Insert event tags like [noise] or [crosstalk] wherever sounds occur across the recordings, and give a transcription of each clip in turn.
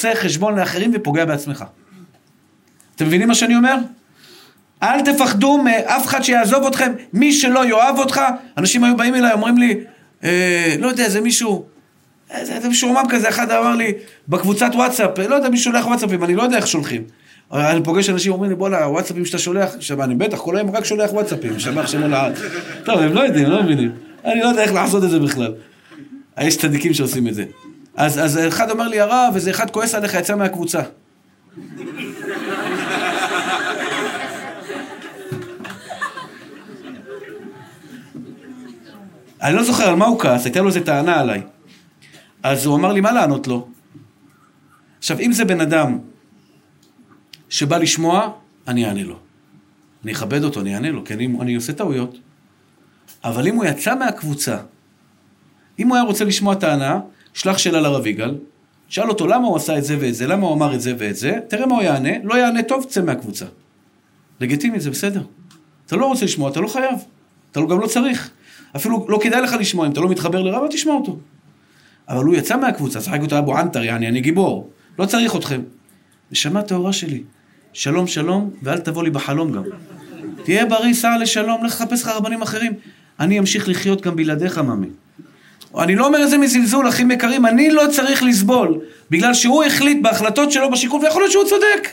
עושה חשבון לאחרים ופוגע בעצמך. אתם מבינים מה שאני אומר? אל תפחדו מאף אחד שיעזוב אתכם, מי שלא יאהב אותך, אנשים היו באים אליי, אומרים לי, אה, לא יודע, זה מישהו, איזה, איזה משועמם כזה, אחד אמר לי, בקבוצת וואטסאפ, לא יודע, מי שולח וואטסאפים, אני לא יודע איך שולחים. אני פוגש אנשים אומרים לי, בואנה, הוואטסאפים שאתה שולח, עכשיו אני בטח, כל היום רק שולח וואטסאפים, שמח שמו לעד. טוב, הם לא יודעים, לא מבינים. אני לא יודע איך לעשות את זה בכלל. יש צדיקים שעושים את זה. אז, אז אחד אומר לי, הרב, איזה אחד כועס עליך, יצא מהקבוצה. אני לא זוכר על מה הוא כעס, הייתה לו איזה טענה עליי. אז הוא אמר לי, מה לענות לו? עכשיו, אם זה בן אדם שבא לשמוע, אני אענה לו. אני אכבד אותו, אני אענה לו, כי אני, אני עושה טעויות. אבל אם הוא יצא מהקבוצה, אם הוא היה רוצה לשמוע טענה, שלח שאלה לרב יגאל, שאל אותו למה הוא עשה את זה ואת זה, למה הוא אמר את זה ואת זה, תראה מה הוא יענה, לא יענה טוב, צא מהקבוצה. לגיטימי, זה בסדר. אתה לא רוצה לשמוע, אתה לא חייב. אתה גם לא צריך. אפילו לא כדאי לך לשמוע, אם אתה לא מתחבר לרב, אל תשמע אותו. אבל הוא יצא מהקבוצה, שחק אותו אבו ענתר, יעני, אני גיבור. לא צריך אתכם. נשמה טהורה שלי, שלום שלום, ואל תבוא לי בחלום גם. תהיה בריא, סע לשלום, לך לחפש לך רבנים אחרים. אני אמשיך לחיות גם בלעדיך, ממי. אני לא אומר את זה מזלזול, אחים יקרים, אני לא צריך לסבול, בגלל שהוא החליט בהחלטות שלו בשיקול, ויכול להיות שהוא צודק.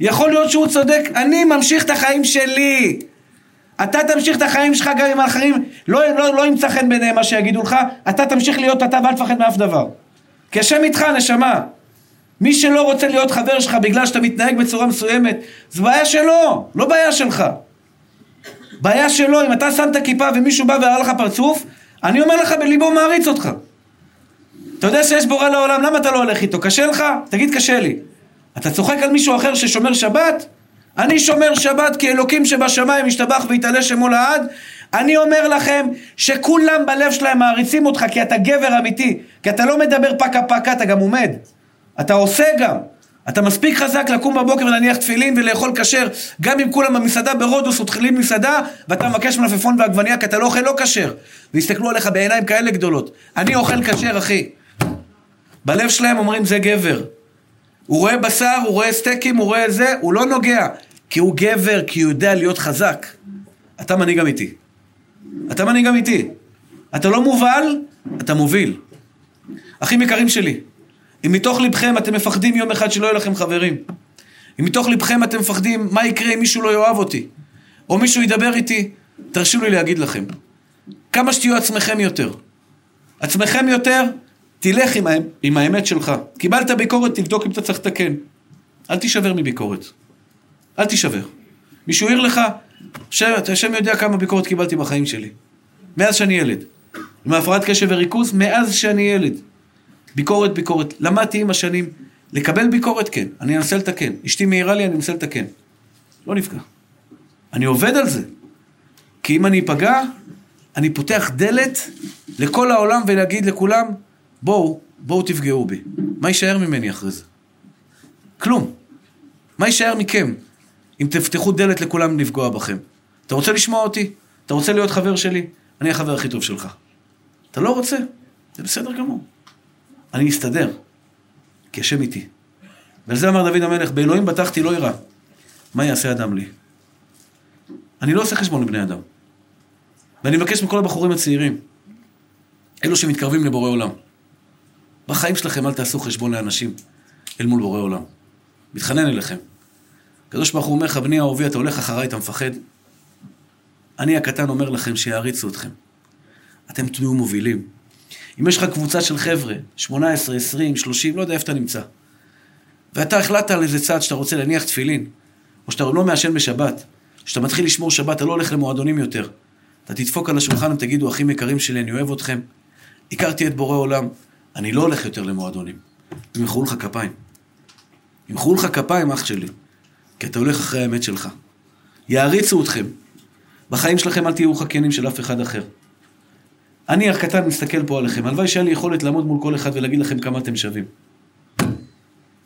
יכול להיות שהוא צודק, אני ממשיך את החיים שלי. אתה תמשיך את החיים שלך גם עם האחרים, לא, לא, לא ימצא חן ביניהם מה שיגידו לך, אתה תמשיך להיות אתה ואל תפחד מאף דבר. כי השם איתך, נשמה. מי שלא רוצה להיות חבר שלך בגלל שאתה מתנהג בצורה מסוימת, זו בעיה שלו, לא בעיה שלך. בעיה שלו, אם אתה שם את הכיפה ומישהו בא והראה לך פרצוף, אני אומר לך בליבו מעריץ אותך. אתה יודע שיש בורא לעולם, למה אתה לא הולך איתו? קשה לך? תגיד קשה לי. אתה צוחק על מישהו אחר ששומר שבת? אני שומר שבת כי אלוקים שבשמיים ישתבח ויתעלה שמו לעד. אני אומר לכם שכולם בלב שלהם מעריצים אותך כי אתה גבר אמיתי. כי אתה לא מדבר פקה פקה, אתה גם עומד. אתה עושה גם. אתה מספיק חזק לקום בבוקר ולהניח תפילין ולאכול כשר, גם אם כולם במסעדה ברודוס אוכלים מסעדה, ואתה מבקש מלפפון ועגבניה כי אתה לא אוכל לא כשר. ויסתכלו עליך בעיניים כאלה גדולות. אני אוכל כשר, אחי. בלב שלהם אומרים זה גבר. הוא רואה בשר, הוא רואה סטייקים, הוא רואה זה, הוא לא נוגע. כי הוא גבר, כי הוא יודע להיות חזק. אתה מנהיג אמיתי. אתה מנהיג אמיתי. אתה לא מובל, אתה מוביל. אחים יקרים שלי, אם מתוך לבכם אתם מפחדים יום אחד שלא יהיו לכם חברים, אם מתוך לבכם אתם מפחדים מה יקרה אם מישהו לא יאהב אותי, או מישהו ידבר איתי, תרשו לי להגיד לכם, כמה שתהיו עצמכם יותר. עצמכם יותר, תלך עם, עם האמת שלך. קיבלת ביקורת, תבדוק אם אתה צריך לתקן. אל תישבר מביקורת. אל תישבר. מישהו העיר לך, השם יודע כמה ביקורת קיבלתי בחיים שלי. מאז שאני ילד. עם הפרעת קשב וריכוז, מאז שאני ילד. ביקורת, ביקורת. למדתי עם השנים, לקבל ביקורת כן, אני אנסה לתקן. אשתי מעירה לי, אני אנסה לתקן. לא נפגע. אני עובד על זה. כי אם אני אפגע, אני פותח דלת לכל העולם ולהגיד לכולם, בואו, בואו תפגעו בי. מה יישאר ממני אחרי זה? כלום. מה יישאר מכם אם תפתחו דלת לכולם לפגוע בכם? אתה רוצה לשמוע אותי? אתה רוצה להיות חבר שלי? אני החבר הכי טוב שלך. אתה לא רוצה? זה בסדר גמור. אני אסתדר, כי השם איתי. ועל זה אמר דוד המלך, באלוהים בטחתי לא ירא. מה יעשה אדם לי? אני לא עושה חשבון לבני אדם. ואני מבקש מכל הבחורים הצעירים, אלו שמתקרבים לבורא עולם, בחיים שלכם אל תעשו חשבון לאנשים אל מול בורא עולם. מתחנן אליכם. הקדוש ברוך הוא אומר לך, בני אהובי, אתה הולך אחריי, אתה מפחד? אני הקטן אומר לכם שיעריצו אתכם. אתם תהיו מובילים. אם יש לך קבוצה של חבר'ה, 18, 20, 30, לא יודע איפה אתה נמצא, ואתה החלטת על איזה צעד שאתה רוצה להניח תפילין, או שאתה לא מעשן בשבת, שאתה מתחיל לשמור שבת, אתה לא הולך למועדונים יותר. אתה תדפוק על השולחן ותגידו, אחים יקרים שלי, אני אוהב אתכם. הכרתי את בורא עולם, אני לא הולך יותר למועדונים. ימחאו לך כפיים. ימחאו לך כפיים, אח שלי, כי אתה הולך אחרי האמת שלך. יעריצו אתכם. בחיים שלכם אל תהיו חקיינים של אף אחד אחר. אני הקטן מסתכל פה עליכם, הלוואי שהיה לי יכולת לעמוד מול כל אחד ולהגיד לכם כמה אתם שווים.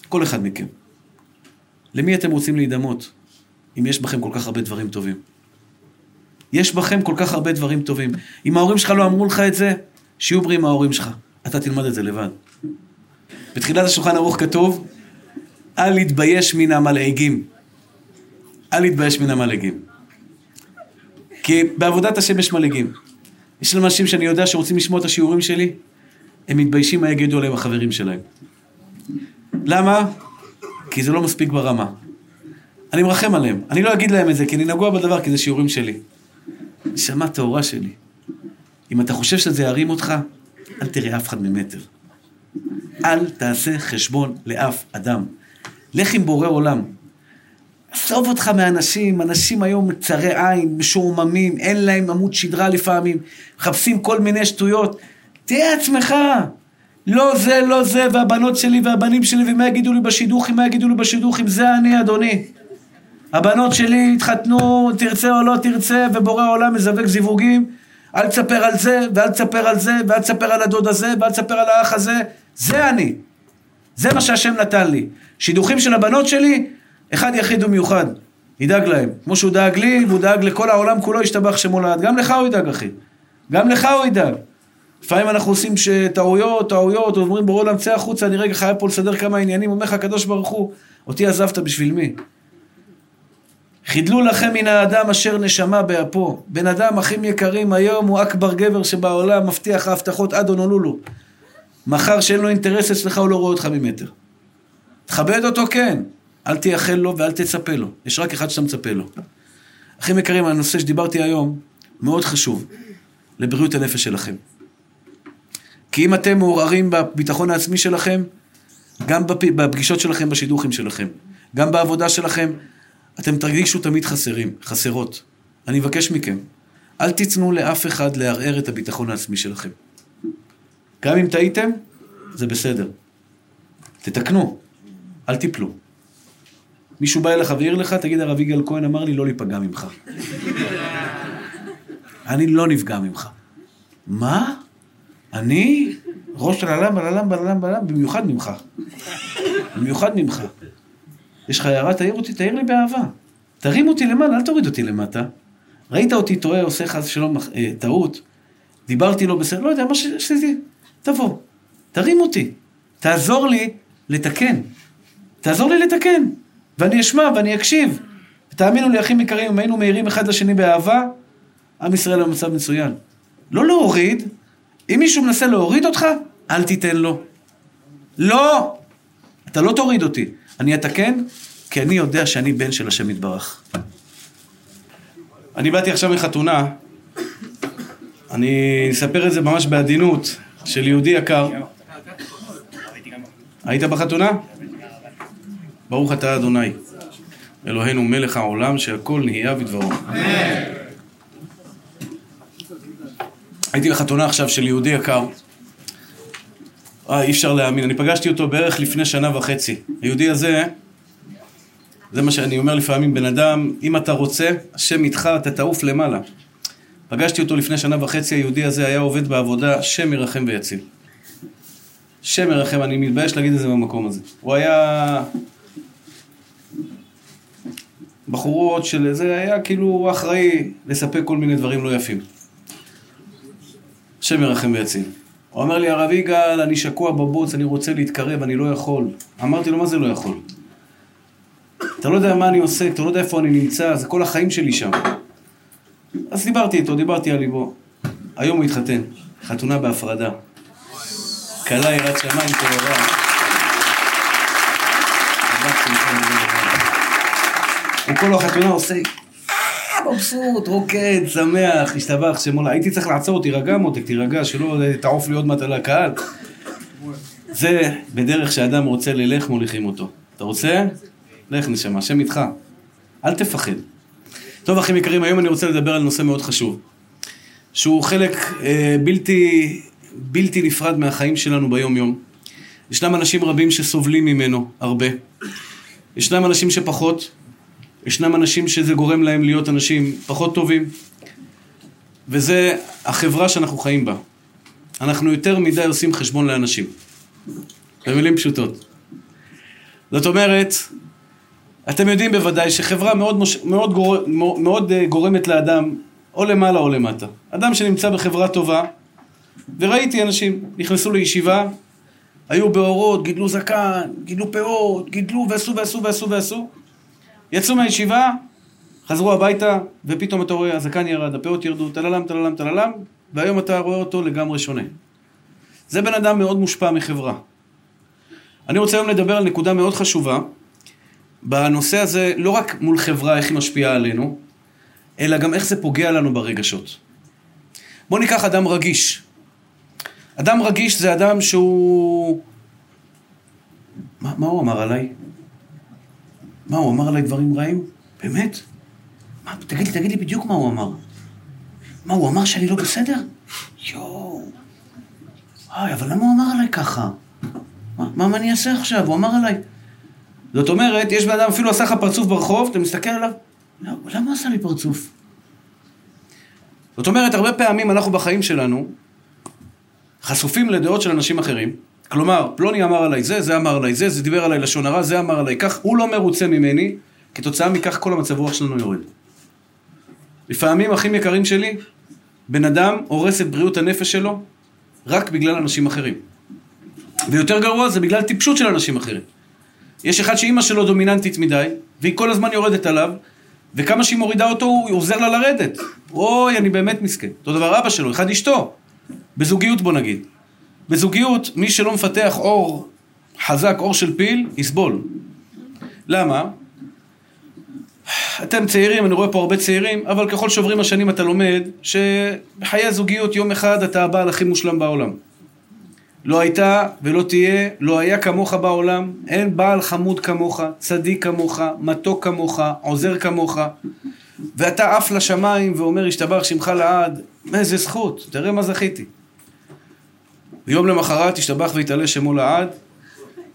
כל אחד מכם. למי אתם רוצים להידמות, אם יש בכם כל כך הרבה דברים טובים? יש בכם כל כך הרבה דברים טובים. אם ההורים שלך לא אמרו לך את זה, שיהיו בריאים ההורים שלך. אתה תלמד את זה לבד. בתחילת השולחן ערוך כתוב, אל להתבייש מן המלעיגים. אל להתבייש מן המלעיגים. כי בעבודת השם יש מלעיגים. יש אנשים שאני יודע שרוצים לשמוע את השיעורים שלי, הם מתביישים מה יגידו עליהם החברים שלהם. למה? כי זה לא מספיק ברמה. אני מרחם עליהם. אני לא אגיד להם את זה, כי אני נגוע בדבר, כי זה שיעורים שלי. נשמה טהורה שלי. אם אתה חושב שזה ירים אותך, אל תראה אף אחד ממטר. אל תעשה חשבון לאף אדם. לך עם בורא עולם. עזוב אותך מאנשים, אנשים היום צרי עין, משועממים, אין להם עמוד שדרה לפעמים, מחפשים כל מיני שטויות. תהיה עצמך. לא זה, לא זה, והבנות שלי והבנים שלי, ומה יגידו לי בשידוכים, מה יגידו לי בשידוכים, זה אני, אדוני. הבנות שלי התחתנו, תרצה או לא תרצה, ובורא העולם מזווק זיווגים. אל תספר על זה, ואל תספר על זה, ואל תספר על הדוד הזה, ואל תספר על האח הזה. זה אני. זה מה שהשם נתן לי. שידוכים של הבנות שלי, אחד יחיד ומיוחד. ידאג להם. כמו שהוא דאג לי, והוא דאג לכל העולם כולו, ישתבח שמו לעד. גם לך הוא ידאג, אחי. גם לך הוא ידאג. לפעמים אנחנו עושים טעויות, טעויות, אומרים בורא עולם, צא החוצה, אני רגע חייב פה לסדר כמה עניינים, אומר לך הקדוש ברוך הוא, אותי עזבת בשביל מי? חידלו לכם מן האדם אשר נשמה באפו. בן אדם, אחים יקרים, היום הוא אכבר גבר שבעולם מבטיח ההבטחות עד הונולולו. מחר שאין לו אינטרס אצלך, הוא לא רואה אותך ממטר. תכבד אותו, כן. אל תייחל לו ואל תצפה לו. יש רק אחד שאתה מצפה לו. אחים יקרים, הנושא שדיברתי היום מאוד חשוב לבריאות הנפש שלכם. כי אם אתם מעורערים בביטחון העצמי שלכם, גם בפגישות שלכם, בשידוכים שלכם, גם בעבודה שלכם, אתם תרגישו תמיד חסרים, חסרות. אני מבקש מכם, אל תיתנו לאף אחד לערער את הביטחון העצמי שלכם. גם אם טעיתם, זה בסדר. תתקנו, אל תיפלו. מישהו בא אליך והעיר לך, תגיד הרב יגאל כהן אמר לי לא להיפגע ממך. אני לא נפגע ממך. מה? אני? ראש של הלם, בללם, בללם, בללם, במיוחד ממך. במיוחד ממך. יש לך הערה, תעיר אותי, תעיר לי באהבה. תרים אותי למעלה, אל תוריד אותי למטה. ראית אותי טועה, עושה חס ושלום אה, טעות, דיברתי לא בסדר, לא יודע, מה שזה, תבוא, תרים אותי, תעזור לי לתקן. תעזור לי לתקן, ואני אשמע ואני אקשיב. תאמינו לי, אחים יקרים, אם היינו מאירים אחד לשני באהבה, עם ישראל במצב מצוין. לא להוריד, אם מישהו מנסה להוריד אותך, אל תיתן לו. לא! אתה לא תוריד אותי. אני אתקן, כי אני יודע שאני בן של השם יתברך. אני באתי עכשיו מחתונה, אני אספר את זה ממש בעדינות, של יהודי יקר. היית בחתונה? ברוך אתה אדוני, אלוהינו מלך העולם שהכל נהיה בדברו. הייתי בחתונה עכשיו של יהודי יקר. אה, אי אפשר להאמין. אני פגשתי אותו בערך לפני שנה וחצי. היהודי הזה, זה מה שאני אומר לפעמים, בן אדם, אם אתה רוצה, השם איתך, אתה תעוף למעלה. פגשתי אותו לפני שנה וחצי, היהודי הזה היה עובד בעבודה, השם ירחם ויציל. השם ירחם, אני מתבייש להגיד את זה במקום הזה. הוא היה... בחורות של זה, היה כאילו אחראי לספק כל מיני דברים לא יפים. השם ירחם ויציל. הוא אומר לי, הרב יגאל, אני שקוע בבוץ, אני רוצה להתקרב, אני לא יכול. אמרתי לו, מה זה לא יכול? אתה לא יודע מה אני עושה, אתה לא יודע איפה אני נמצא, זה כל החיים שלי שם. אז דיברתי איתו, דיברתי על ליבו. היום הוא התחתן, חתונה בהפרדה. כלה יראת שמיים טהורה. כל החתונה עושה מבסוט, רוקד, שמח, השתבח שמו לה. הייתי צריך לעצור, תירגע מותק, תירגע, שלא תעוף לי עוד מעט על הקהל. זה בדרך שאדם רוצה ללך, מוליכים אותו. אתה רוצה? לך נשמה, השם איתך. אל תפחד. טוב, אחים יקרים, היום אני רוצה לדבר על נושא מאוד חשוב. שהוא חלק אה, בלתי, בלתי נפרד מהחיים שלנו ביום-יום. ישנם אנשים רבים שסובלים ממנו הרבה. ישנם אנשים שפחות, ישנם אנשים שזה גורם להם להיות אנשים פחות טובים, וזה החברה שאנחנו חיים בה. אנחנו יותר מדי עושים חשבון לאנשים. במילים פשוטות. זאת אומרת, אתם יודעים בוודאי שחברה מאוד, מוש... מאוד, גור... מאוד אה, גורמת לאדם או למעלה או למטה. אדם שנמצא בחברה טובה, וראיתי אנשים, נכנסו לישיבה, היו באורות, גידלו זקן, גידלו פאות, גידלו ועשו ועשו ועשו ועשו. יצאו מהישיבה, חזרו הביתה, ופתאום אתה רואה, הזקן ירד, הפאות ירדו, טללם, טללם, טללם, והיום אתה רואה אותו לגמרי שונה. זה בן אדם מאוד מושפע מחברה. אני רוצה היום לדבר על נקודה מאוד חשובה, בנושא הזה, לא רק מול חברה, איך היא משפיעה עלינו, אלא גם איך זה פוגע לנו ברגשות. בואו ניקח אדם רגיש. אדם רגיש זה אדם שהוא... מה, מה הוא אמר עליי? מה, הוא אמר עליי דברים רעים? באמת? מה, תגיד לי, תגיד לי בדיוק מה הוא אמר. מה, הוא אמר שאני לא בסדר? יואו. וואי, אבל למה הוא אמר עליי ככה? מה, מה, אני אעשה עכשיו? הוא אמר עליי. זאת אומרת, יש בן אדם אפילו עשה לך פרצוף ברחוב, אתה מסתכל עליו, לא, למה עשה לי פרצוף? זאת אומרת, הרבה פעמים אנחנו בחיים שלנו חשופים לדעות של אנשים אחרים. כלומר, פלוני אמר עליי זה, זה אמר עליי זה, זה דיבר עליי לשון הרע, זה אמר עליי כך, הוא לא מרוצה ממני, כתוצאה מכך כל המצב רוח שלנו יורד. לפעמים, אחים יקרים שלי, בן אדם הורס את בריאות הנפש שלו רק בגלל אנשים אחרים. ויותר גרוע זה בגלל טיפשות של אנשים אחרים. יש אחד שאימא שלו דומיננטית מדי, והיא כל הזמן יורדת עליו, וכמה שהיא מורידה אותו, הוא עוזר לה לרדת. אוי, אני באמת מסכן. אותו דבר אבא שלו, אחד אשתו. בזוגיות בוא נגיד. בזוגיות, מי שלא מפתח אור חזק, אור של פיל, יסבול. למה? אתם צעירים, אני רואה פה הרבה צעירים, אבל ככל שעוברים השנים אתה לומד שבחיי הזוגיות יום אחד אתה הבעל הכי מושלם בעולם. לא הייתה ולא תהיה, לא היה כמוך בעולם, אין בעל חמוד כמוך, צדיק כמוך, מתוק כמוך, עוזר כמוך, ואתה עף לשמיים ואומר, השתבח שמך לעד, איזה זכות, תראה מה זכיתי. ויום למחרת השתבח והתעלה שמו לעד,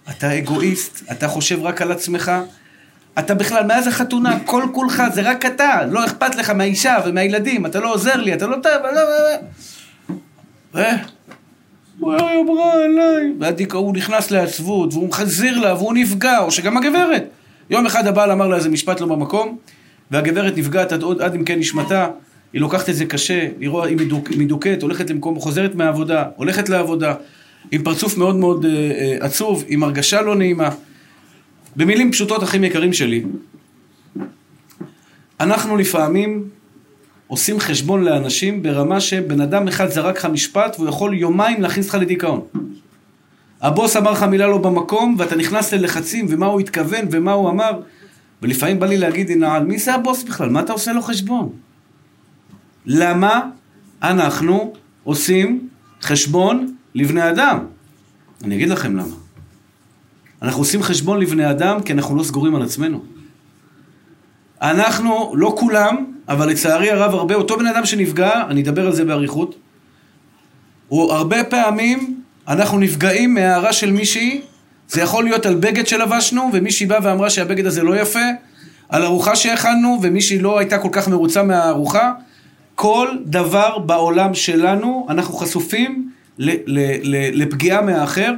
אתה אגואיסט, אתה חושב רק על עצמך, אתה בכלל, מאז החתונה, כל כולך זה רק אתה, לא אכפת לך מהאישה ומהילדים, אתה לא עוזר לי, אתה לא... הוא היה אמרה עליי. והוא נכנס לעצבות, והוא מחזיר לה, והוא נפגע, או שגם הגברת. יום אחד הבעל אמר לה איזה משפט לא במקום, והגברת נפגעת עד, עמקי נשמתה, היא לוקחת את זה קשה, היא, רואה, היא מדוכ, מדוכאת, הולכת למקום, חוזרת מהעבודה, הולכת לעבודה, עם פרצוף מאוד מאוד אה, עצוב, עם הרגשה לא נעימה. במילים פשוטות, אחים יקרים שלי, אנחנו לפעמים עושים חשבון לאנשים ברמה שבן אדם אחד זרק לך משפט והוא יכול יומיים להכניס אותך לדיכאון. הבוס אמר לך מילה לא במקום ואתה נכנס ללחצים ומה הוא התכוון ומה הוא אמר ולפעמים בא לי להגיד, הנה, מי זה הבוס בכלל? מה אתה עושה לו חשבון? למה אנחנו עושים חשבון לבני אדם? אני אגיד לכם למה. אנחנו עושים חשבון לבני אדם כי אנחנו לא סגורים על עצמנו. אנחנו, לא כולם, אבל לצערי הרב הרבה, אותו בן אדם שנפגע, אני אדבר על זה באריכות, הוא הרבה פעמים, אנחנו נפגעים מהערה של מישהי, זה יכול להיות על בגד שלבשנו, ומישהי באה ואמרה שהבגד הזה לא יפה, על ארוחה שהכנו, ומישהי לא הייתה כל כך מרוצה מהארוחה. כל דבר בעולם שלנו, אנחנו חשופים לפגיעה מהאחר,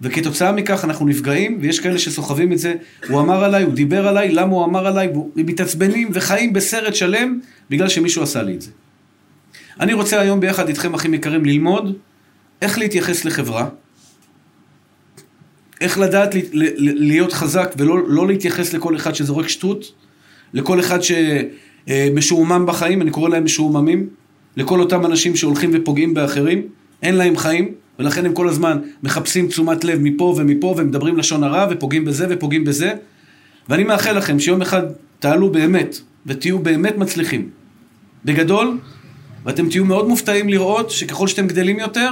וכתוצאה מכך אנחנו נפגעים, ויש כאלה שסוחבים את זה, הוא אמר עליי, הוא דיבר עליי, למה הוא אמר עליי, ומתעצבנים וחיים בסרט שלם, בגלל שמישהו עשה לי את זה. אני רוצה היום ביחד איתכם, אחים יקרים, ללמוד איך להתייחס לחברה, איך לדעת להיות חזק ולא לא להתייחס לכל אחד שזורק שטות, לכל אחד שמשועמם בחיים, אני קורא להם משועממים, לכל אותם אנשים שהולכים ופוגעים באחרים, אין להם חיים, ולכן הם כל הזמן מחפשים תשומת לב מפה ומפה, ומדברים לשון הרע, ופוגעים בזה ופוגעים בזה. ואני מאחל לכם שיום אחד תעלו באמת, ותהיו באמת מצליחים. בגדול, ואתם תהיו מאוד מופתעים לראות שככל שאתם גדלים יותר,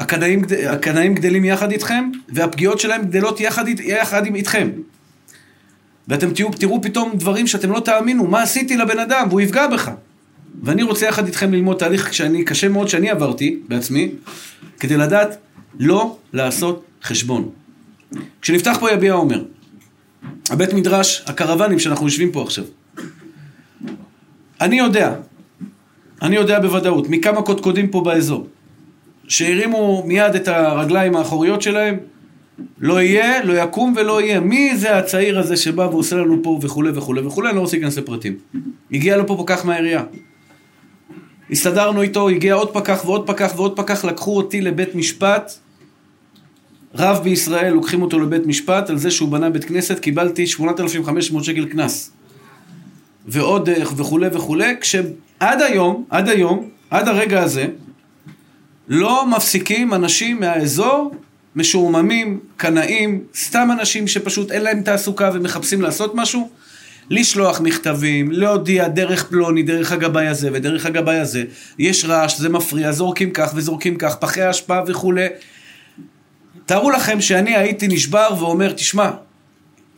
הקנאים, הקנאים גדלים יחד איתכם, והפגיעות שלהם גדלות יחד, יחד איתכם. ואתם תראו, תראו פתאום דברים שאתם לא תאמינו, מה עשיתי לבן אדם, והוא יפגע בך. ואני רוצה יחד איתכם ללמוד תהליך שאני, קשה מאוד שאני עברתי בעצמי, כדי לדעת לא לעשות חשבון. כשנפתח פה יביע אומר, הבית מדרש, הקרוונים שאנחנו יושבים פה עכשיו, אני יודע, אני יודע בוודאות, מכמה קודקודים פה באזור, שהרימו מיד את הרגליים האחוריות שלהם, לא יהיה, לא יקום ולא יהיה. מי זה הצעיר הזה שבא ועושה לנו פה וכולי וכולי וכולי, אני לא רוצה להיכנס לפרטים. הגיע לו פה פקח מהעירייה. הסתדרנו איתו, הגיע עוד פקח ועוד פקח ועוד פקח, לקחו אותי לבית משפט. רב בישראל, לוקחים אותו לבית משפט על זה שהוא בנה בית כנסת, קיבלתי 8,500 שקל קנס. ועוד אה, וכולי וכולי, כשעד היום, עד היום, עד הרגע הזה, לא מפסיקים אנשים מהאזור, משועממים, קנאים, סתם אנשים שפשוט אין להם תעסוקה ומחפשים לעשות משהו, לשלוח מכתבים, להודיע דרך פלוני, דרך הגבאי הזה ודרך הגבאי הזה, יש רעש, זה מפריע, זורקים כך וזורקים כך, פחי אשפה וכולי. תארו לכם שאני הייתי נשבר ואומר, תשמע,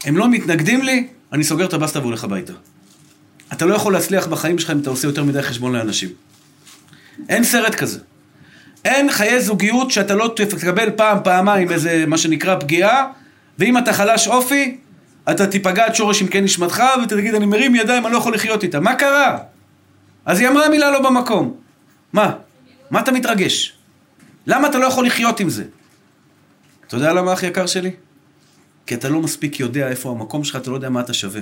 הם לא מתנגדים לי, אני סוגר את הבסטה והולך הביתה. אתה לא יכול להצליח בחיים שלך אם אתה עושה יותר מדי חשבון לאנשים. אין סרט כזה. אין חיי זוגיות שאתה לא תקבל פעם, פעמיים איזה, מה שנקרא, פגיעה, ואם אתה חלש אופי, אתה תיפגע עד שורש עמקי נשמתך, ותגיד, אני מרים ידיים, אני לא יכול לחיות איתה. מה קרה? אז היא אמרה מילה לא במקום. מה? מה אתה מתרגש? למה אתה לא יכול לחיות עם זה? אתה יודע למה, אח יקר שלי? כי אתה לא מספיק יודע איפה המקום שלך, אתה לא יודע מה אתה שווה.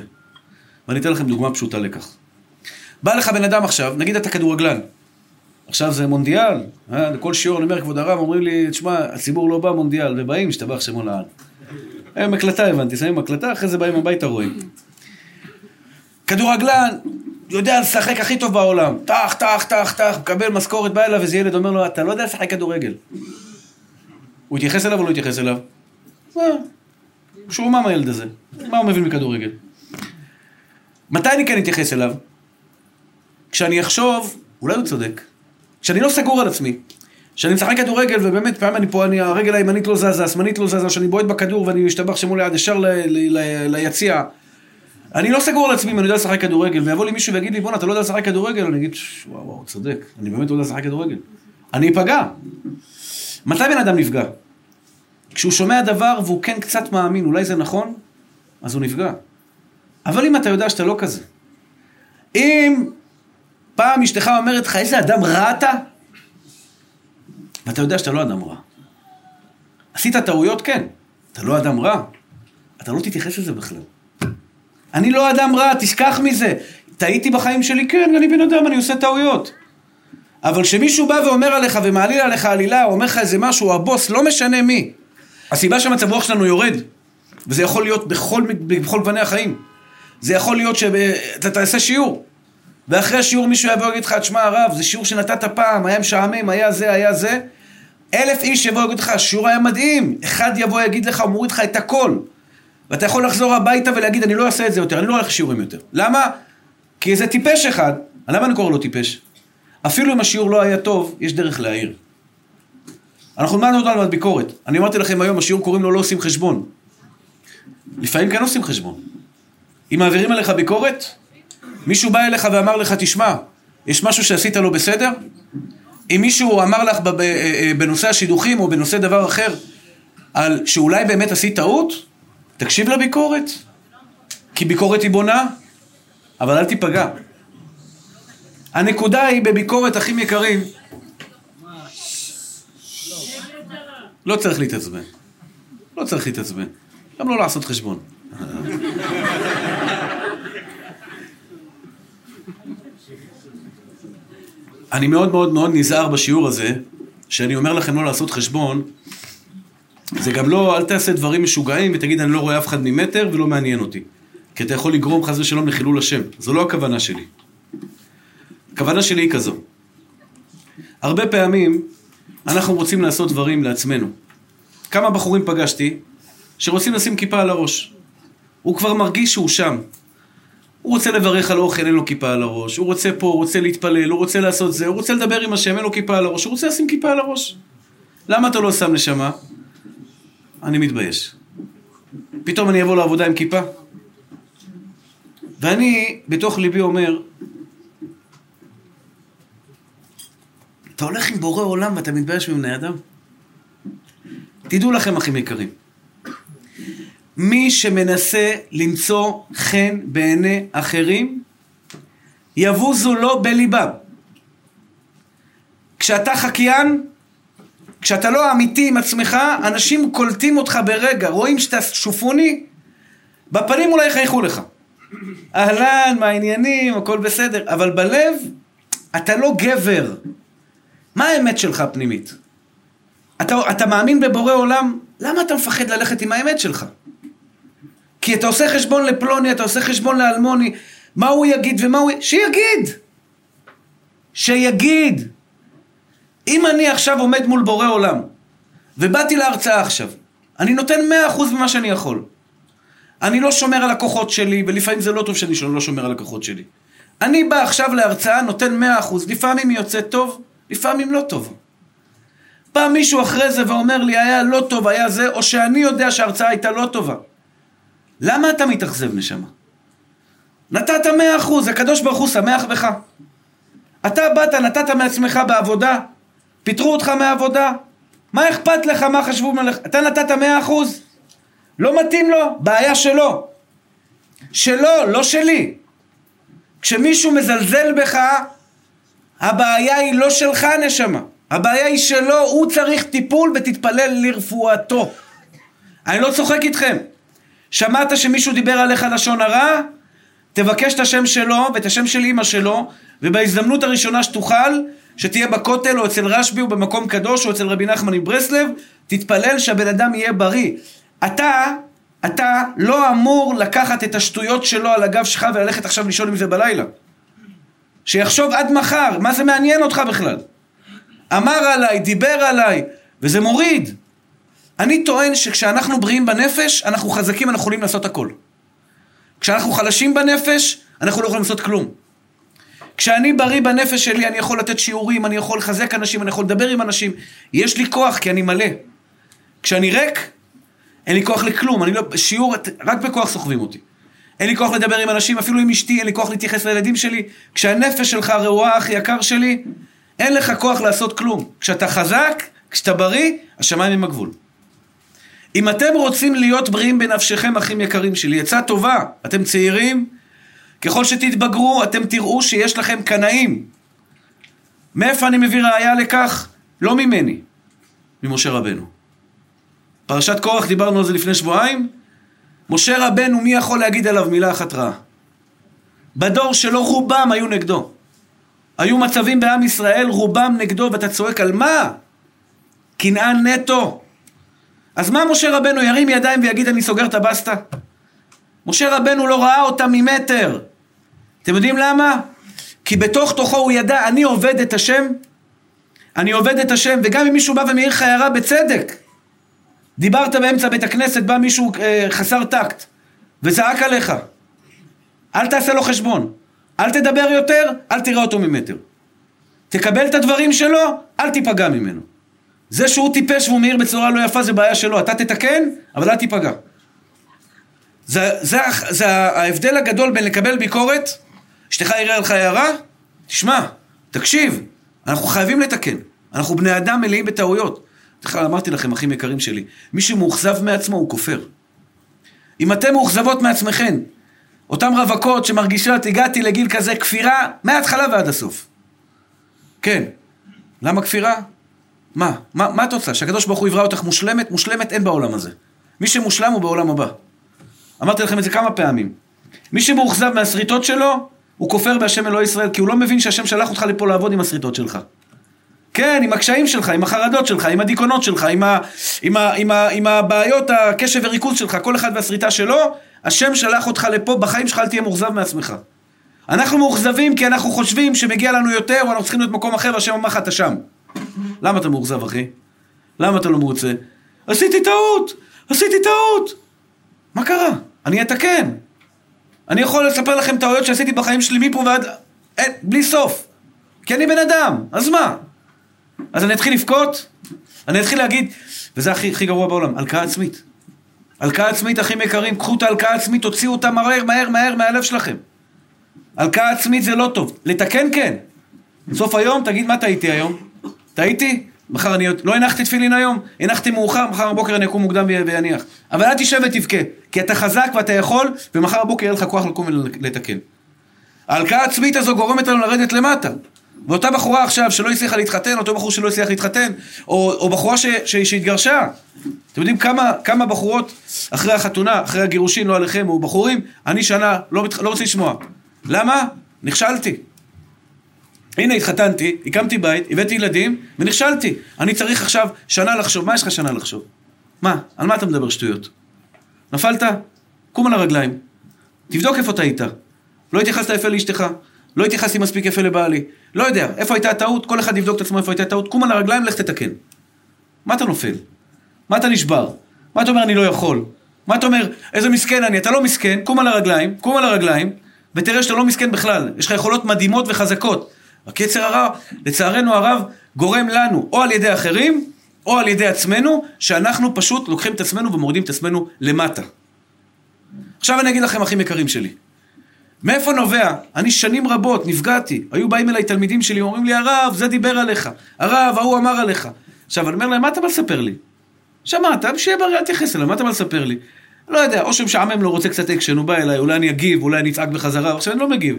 ואני אתן לכם דוגמה פשוטה לכך. בא לך בן אדם עכשיו, נגיד אתה כדורגלן. עכשיו זה מונדיאל, אה? לכל שיעור אני אומר, כבוד הרב, אומרים לי, תשמע, הציבור לא בא מונדיאל, ובאים, השתבח שמו לעד. הם הקלטה הבנתי, שמים הקלטה, אחרי זה באים הביתה רואים. כדורגלן, יודע לשחק הכי טוב בעולם. טח, טח, טח, טח, מקבל משכורת, בא אליו איזה ילד, אומר לו, אתה לא יודע לשחק כדורגל. הוא התייחס אליו או לא התייחס אליו? מה? שהוא מה מהילד הזה? מה הוא מבין מכדורגל? מתי אני כן אתייחס אליו? כשאני אחשוב, אולי הוא צודק. כשאני לא סגור על עצמי. כשאני משחק כדורגל, ובאמת, פעם אני פה, אני, הרגל הימנית לא זזה, השמאלית לא זזה, כשאני בועט בכדור ואני משתבח שמול ליד ישר ליציע. אני לא סגור על עצמי אם אני יודע לשחק כדורגל, ויבוא לי מישהו ויגיד לי, בואנה, אתה לא יודע לשחק כדורגל? אני אגיד, וואו, וואו, צודק, אני באמת לא יודע לשחק כדורגל. אני אפגע. מתי בן אדם נפגע? כשהוא שומע דבר והוא כן קצת מאמין, אולי זה נכון, אז הוא נפגע. אבל אם אתה יודע שאתה לא כזה, אם פעם אשתך אומרת לך, איזה אדם רע אתה, ואתה יודע שאתה לא אדם רע. עשית טעויות? כן. אתה לא אדם רע. אתה לא תתייחס לזה בכלל. אני לא אדם רע, תשכח מזה. טעיתי בחיים שלי? כן, אני בן אדם, אני עושה טעויות. אבל כשמישהו בא ואומר עליך ומעליל עליך עלילה, או אומר לך איזה משהו, הבוס, לא משנה מי. הסיבה שהמצב רוח שלנו יורד, וזה יכול להיות בכל, בכל גווני החיים. זה יכול להיות שאתה תעשה שיעור, ואחרי השיעור מישהו יבוא ויגיד לך, תשמע הרב, זה שיעור שנתת פעם, היה משעמם, היה זה, היה זה. אלף איש יבוא ויגיד לך, השיעור היה מדהים. אחד יבוא ויגיד לך, הוא מוריד לך את הכל. ואתה יכול לחזור הביתה ולהגיד, אני לא אעשה את זה יותר, אני לא הולך שיעורים יותר. למה? כי איזה טיפש אחד, למה אני קורא לו טיפש? אפילו אם השיעור לא היה טוב, יש דרך להעיר. אנחנו למדנו אותנו על ביקורת. אני אמרתי לכם היום, השיעור קוראים לו לא עושים חשבון. לפעמים כן עושים חשבון. אם מעבירים עליך ביקורת, מישהו בא אליך ואמר לך, תשמע, יש משהו שעשית לא בסדר? אם מישהו אמר לך אה, אה, בנושא השידוכים או בנושא דבר אחר, על שאולי באמת עשית טעות, תקשיב לביקורת. כי ביקורת היא בונה, אבל אל תיפגע. הנקודה היא בביקורת, אחים יקרים, לא צריך להתעצבן. לא צריך להתעצבן. גם לא לעשות חשבון. אני מאוד מאוד מאוד נזהר בשיעור הזה, שאני אומר לכם לא לעשות חשבון, זה גם לא, אל תעשה דברים משוגעים ותגיד אני לא רואה אף אחד ממטר ולא מעניין אותי. כי אתה יכול לגרום חס ושלום לחילול השם. זו לא הכוונה שלי. הכוונה שלי היא כזו. הרבה פעמים אנחנו רוצים לעשות דברים לעצמנו. כמה בחורים פגשתי שרוצים לשים כיפה על הראש. הוא כבר מרגיש שהוא שם. הוא רוצה לברך על אוכל, אין לו כיפה על הראש. הוא רוצה פה, הוא רוצה להתפלל, הוא רוצה לעשות זה, הוא רוצה לדבר עם השם, אין לו כיפה על הראש. הוא רוצה לשים כיפה על הראש. למה אתה לא שם נשמה? אני מתבייש. פתאום אני אבוא לעבודה עם כיפה? ואני, בתוך ליבי אומר, אתה הולך עם בורא עולם ואתה מתבייש מבני אדם? תדעו לכם, אחים יקרים, מי שמנסה למצוא חן בעיני אחרים, יבוזו לו בליבם. כשאתה חקיין, כשאתה לא אמיתי עם עצמך, אנשים קולטים אותך ברגע, רואים שאתה שופוני, בפנים אולי יחייכו לך. אהלן, מה העניינים, הכל בסדר, אבל בלב, אתה לא גבר. מה האמת שלך פנימית? אתה, אתה מאמין בבורא עולם? למה אתה מפחד ללכת עם האמת שלך? כי אתה עושה חשבון לפלוני, אתה עושה חשבון לאלמוני, מה הוא יגיד ומה הוא... שיגיד! שיגיד! אם אני עכשיו עומד מול בורא עולם, ובאתי להרצאה עכשיו, אני נותן מאה אחוז ממה שאני יכול. אני לא שומר על הכוחות שלי, ולפעמים זה לא טוב שאני לא שומר על הכוחות שלי. אני בא עכשיו להרצאה, נותן מאה אחוז. לפעמים היא יוצאת טוב, לפעמים לא טוב. בא מישהו אחרי זה ואומר לי, היה לא טוב, היה זה, או שאני יודע שההרצאה הייתה לא טובה. למה אתה מתאכזב נשמה? נתת מאה אחוז, הקדוש ברוך הוא שמח בך. אתה באת, נתת מעצמך בעבודה, פיטרו אותך מהעבודה, מה אכפת לך, מה חשבו מלך? אתה נתת מאה אחוז? לא מתאים לו, בעיה שלו. שלו, לא שלי. כשמישהו מזלזל בך, הבעיה היא לא שלך, נשמה. הבעיה היא שלו, הוא צריך טיפול ותתפלל לרפואתו. אני לא צוחק איתכם. שמעת שמישהו דיבר עליך לשון הרע? תבקש את השם שלו ואת השם של אימא שלו, ובהזדמנות הראשונה שתוכל, שתהיה בכותל או אצל רשב"י או במקום קדוש או אצל רבי נחמן מברסלב, תתפלל שהבן אדם יהיה בריא. אתה, אתה לא אמור לקחת את השטויות שלו על הגב שלך וללכת עכשיו לישון עם זה בלילה. שיחשוב עד מחר, מה זה מעניין אותך בכלל? אמר עליי, דיבר עליי, וזה מוריד. אני טוען שכשאנחנו בריאים בנפש, אנחנו חזקים, אנחנו יכולים לעשות הכל. כשאנחנו חלשים בנפש, אנחנו לא יכולים לעשות כלום. כשאני בריא בנפש שלי, אני יכול לתת שיעורים, אני יכול לחזק אנשים, אני יכול לדבר עם אנשים. יש לי כוח, כי אני מלא. כשאני ריק, אין לי כוח לכלום. אני לא... שיעור, רק בכוח סוחבים אותי. אין לי כוח לדבר עם אנשים, אפילו עם אשתי, אין לי כוח להתייחס לילדים שלי. כשהנפש שלך רעועה, הכי יקר שלי, אין לך כוח לעשות כלום. כשאתה חזק, כשאתה בריא, השמיים הם הגבול. אם אתם רוצים להיות בריאים בנפשכם, אחים יקרים שלי, עצה טובה, אתם צעירים, ככל שתתבגרו, אתם תראו שיש לכם קנאים. מאיפה אני מביא ראייה לכך? לא ממני, ממשה רבנו. פרשת קורח, דיברנו על זה לפני שבועיים. משה רבנו, מי יכול להגיד עליו מילה אחת רעה? בדור שלו רובם היו נגדו. היו מצבים בעם ישראל, רובם נגדו, ואתה צועק על מה? קנאה נטו. אז מה משה רבנו ירים ידיים ויגיד אני סוגר את הבסטה? משה רבנו לא ראה אותה ממטר. אתם יודעים למה? כי בתוך תוכו הוא ידע, אני עובד את השם, אני עובד את השם, וגם אם מישהו בא ומעיר לך הערה בצדק, דיברת באמצע בית הכנסת, בא מישהו אה, חסר טקט, וזעק עליך, אל תעשה לו חשבון, אל תדבר יותר, אל תראה אותו ממטר. תקבל את הדברים שלו, אל תיפגע ממנו. זה שהוא טיפש והוא מעיר בצורה לא יפה זה בעיה שלו, אתה תתקן, אבל אל תיפגע. זה, זה, זה ההבדל הגדול בין לקבל ביקורת, אשתך העירה לך הערה, תשמע, תקשיב, אנחנו חייבים לתקן. אנחנו בני אדם מלאים בטעויות. בכלל אמרתי לכם, אחים יקרים שלי, מי שמאוכזב מעצמו הוא כופר. אם אתם מאוכזבות מעצמכם, אותן רווקות שמרגישות, הגעתי לגיל כזה, כפירה מההתחלה ועד הסוף. כן. למה כפירה? מה? מה, מה את רוצה? שהקדוש ברוך הוא יברא אותך מושלמת? מושלמת אין בעולם הזה. מי שמושלם הוא בעולם הבא. אמרתי לכם את זה כמה פעמים. מי שמאוכזב מהשריטות שלו, הוא כופר בהשם אלוהי ישראל, כי הוא לא מבין שהשם שלח אותך לפה לעבוד עם השריטות שלך. כן, עם הקשיים שלך, עם החרדות שלך, עם הדיכאונות שלך, עם, ה, עם, ה, עם, ה, עם הבעיות, הקשב וריכוז שלך, כל אחד והשריטה שלו, השם שלח אותך לפה, בחיים שלך אל תהיה מאוכזב מעצמך. אנחנו מאוכזבים כי אנחנו חושבים שמגיע לנו יותר, או אנחנו צריכים להיות במקום אחר, והשם אמר לך, אתה שם. למה אתה מאוכזב, אחי? למה אתה לא מרוצה? עשיתי טעות! עשיתי טעות! מה קרה? אני אתקן. אני יכול לספר לכם טעויות שעשיתי בחיים שלי מפה ועד... אין, בלי סוף. כי אני בן אדם, אז מה? אז אני אתחיל לבכות? אני אתחיל להגיד, וזה הכי, הכי גרוע בעולם, הלקאה עצמית. הלקאה עצמית, אחים יקרים, קחו את ההלקאה עצמית, תוציאו אותה מהר, מהר, מהר מהלב שלכם. הלקאה עצמית זה לא טוב. לתקן כן. בסוף היום, תגיד מה טעיתי היום? טעיתי? מחר אני... לא הנחתי תפילין היום, הנחתי מאוחר, מחר בבוקר אני אקום מוקדם ויניח. אבל אל תשב ותבכה, כי אתה חזק ואתה יכול, ומחר בבוקר יהיה לך כוח לקום ולתקן. ההלקאה העצמית הזו גורמת לנו לרדת למטה. ואותה בחורה עכשיו שלא הצליחה להתחתן, אותו בחור שלא הצליח להתחתן, או, או בחורה ש, ש, שהתגרשה. אתם יודעים כמה, כמה בחורות אחרי החתונה, אחרי הגירושין, לא עליכם, או בחורים, אני שנה לא, לא רוצה לשמוע. למה? נכשלתי. הנה התחתנתי, הקמתי בית, הבאתי ילדים, ונכשלתי. אני צריך עכשיו שנה לחשוב. מה יש לך שנה לחשוב? מה? על מה אתה מדבר שטויות? נפלת? קום על הרגליים. תבדוק איפה אתה היית. לא התייחסת יפה לאשתך, לא התייחסתי מספיק יפה לבעלי. לא יודע, איפה הייתה הטעות? כל אחד יבדוק את עצמו איפה הייתה הטעות. קום על הרגליים, לך תתקן. מה אתה נופל? מה אתה נשבר? מה אתה אומר אני לא יכול? מה אתה אומר, איזה מסכן אני? אתה לא מסכן, קום על הרגליים, קום על הרגליים, ותראה שאתה לא מסכן בכלל. יש לך יכולות מדהימות וחזקות. רק יצר הרע, לצערנו הרב, גורם לנו, או על ידי אחרים, או על ידי עצמנו, שאנחנו פשוט לוקחים את עצמנו ומורידים את עצמנו למטה. עכשיו אני אגיד לכם, אחים יקרים שלי. מאיפה נובע? אני שנים רבות נפגעתי. היו באים אליי תלמידים שלי, אומרים לי, הרב, זה דיבר עליך. הרב, ההוא אמר עליך. עכשיו, אני אומר להם, מה אתה בא לספר לי? שמעת, שיהיה בריא, אל תתייחס אליו, מה אתה בא לספר לי? לא יודע, או שמשעמם לו, רוצה קצת אקשן, הוא בא אליי, אולי אני אגיב, אולי אני אצעק בחזרה, עכשיו אני לא מגיב.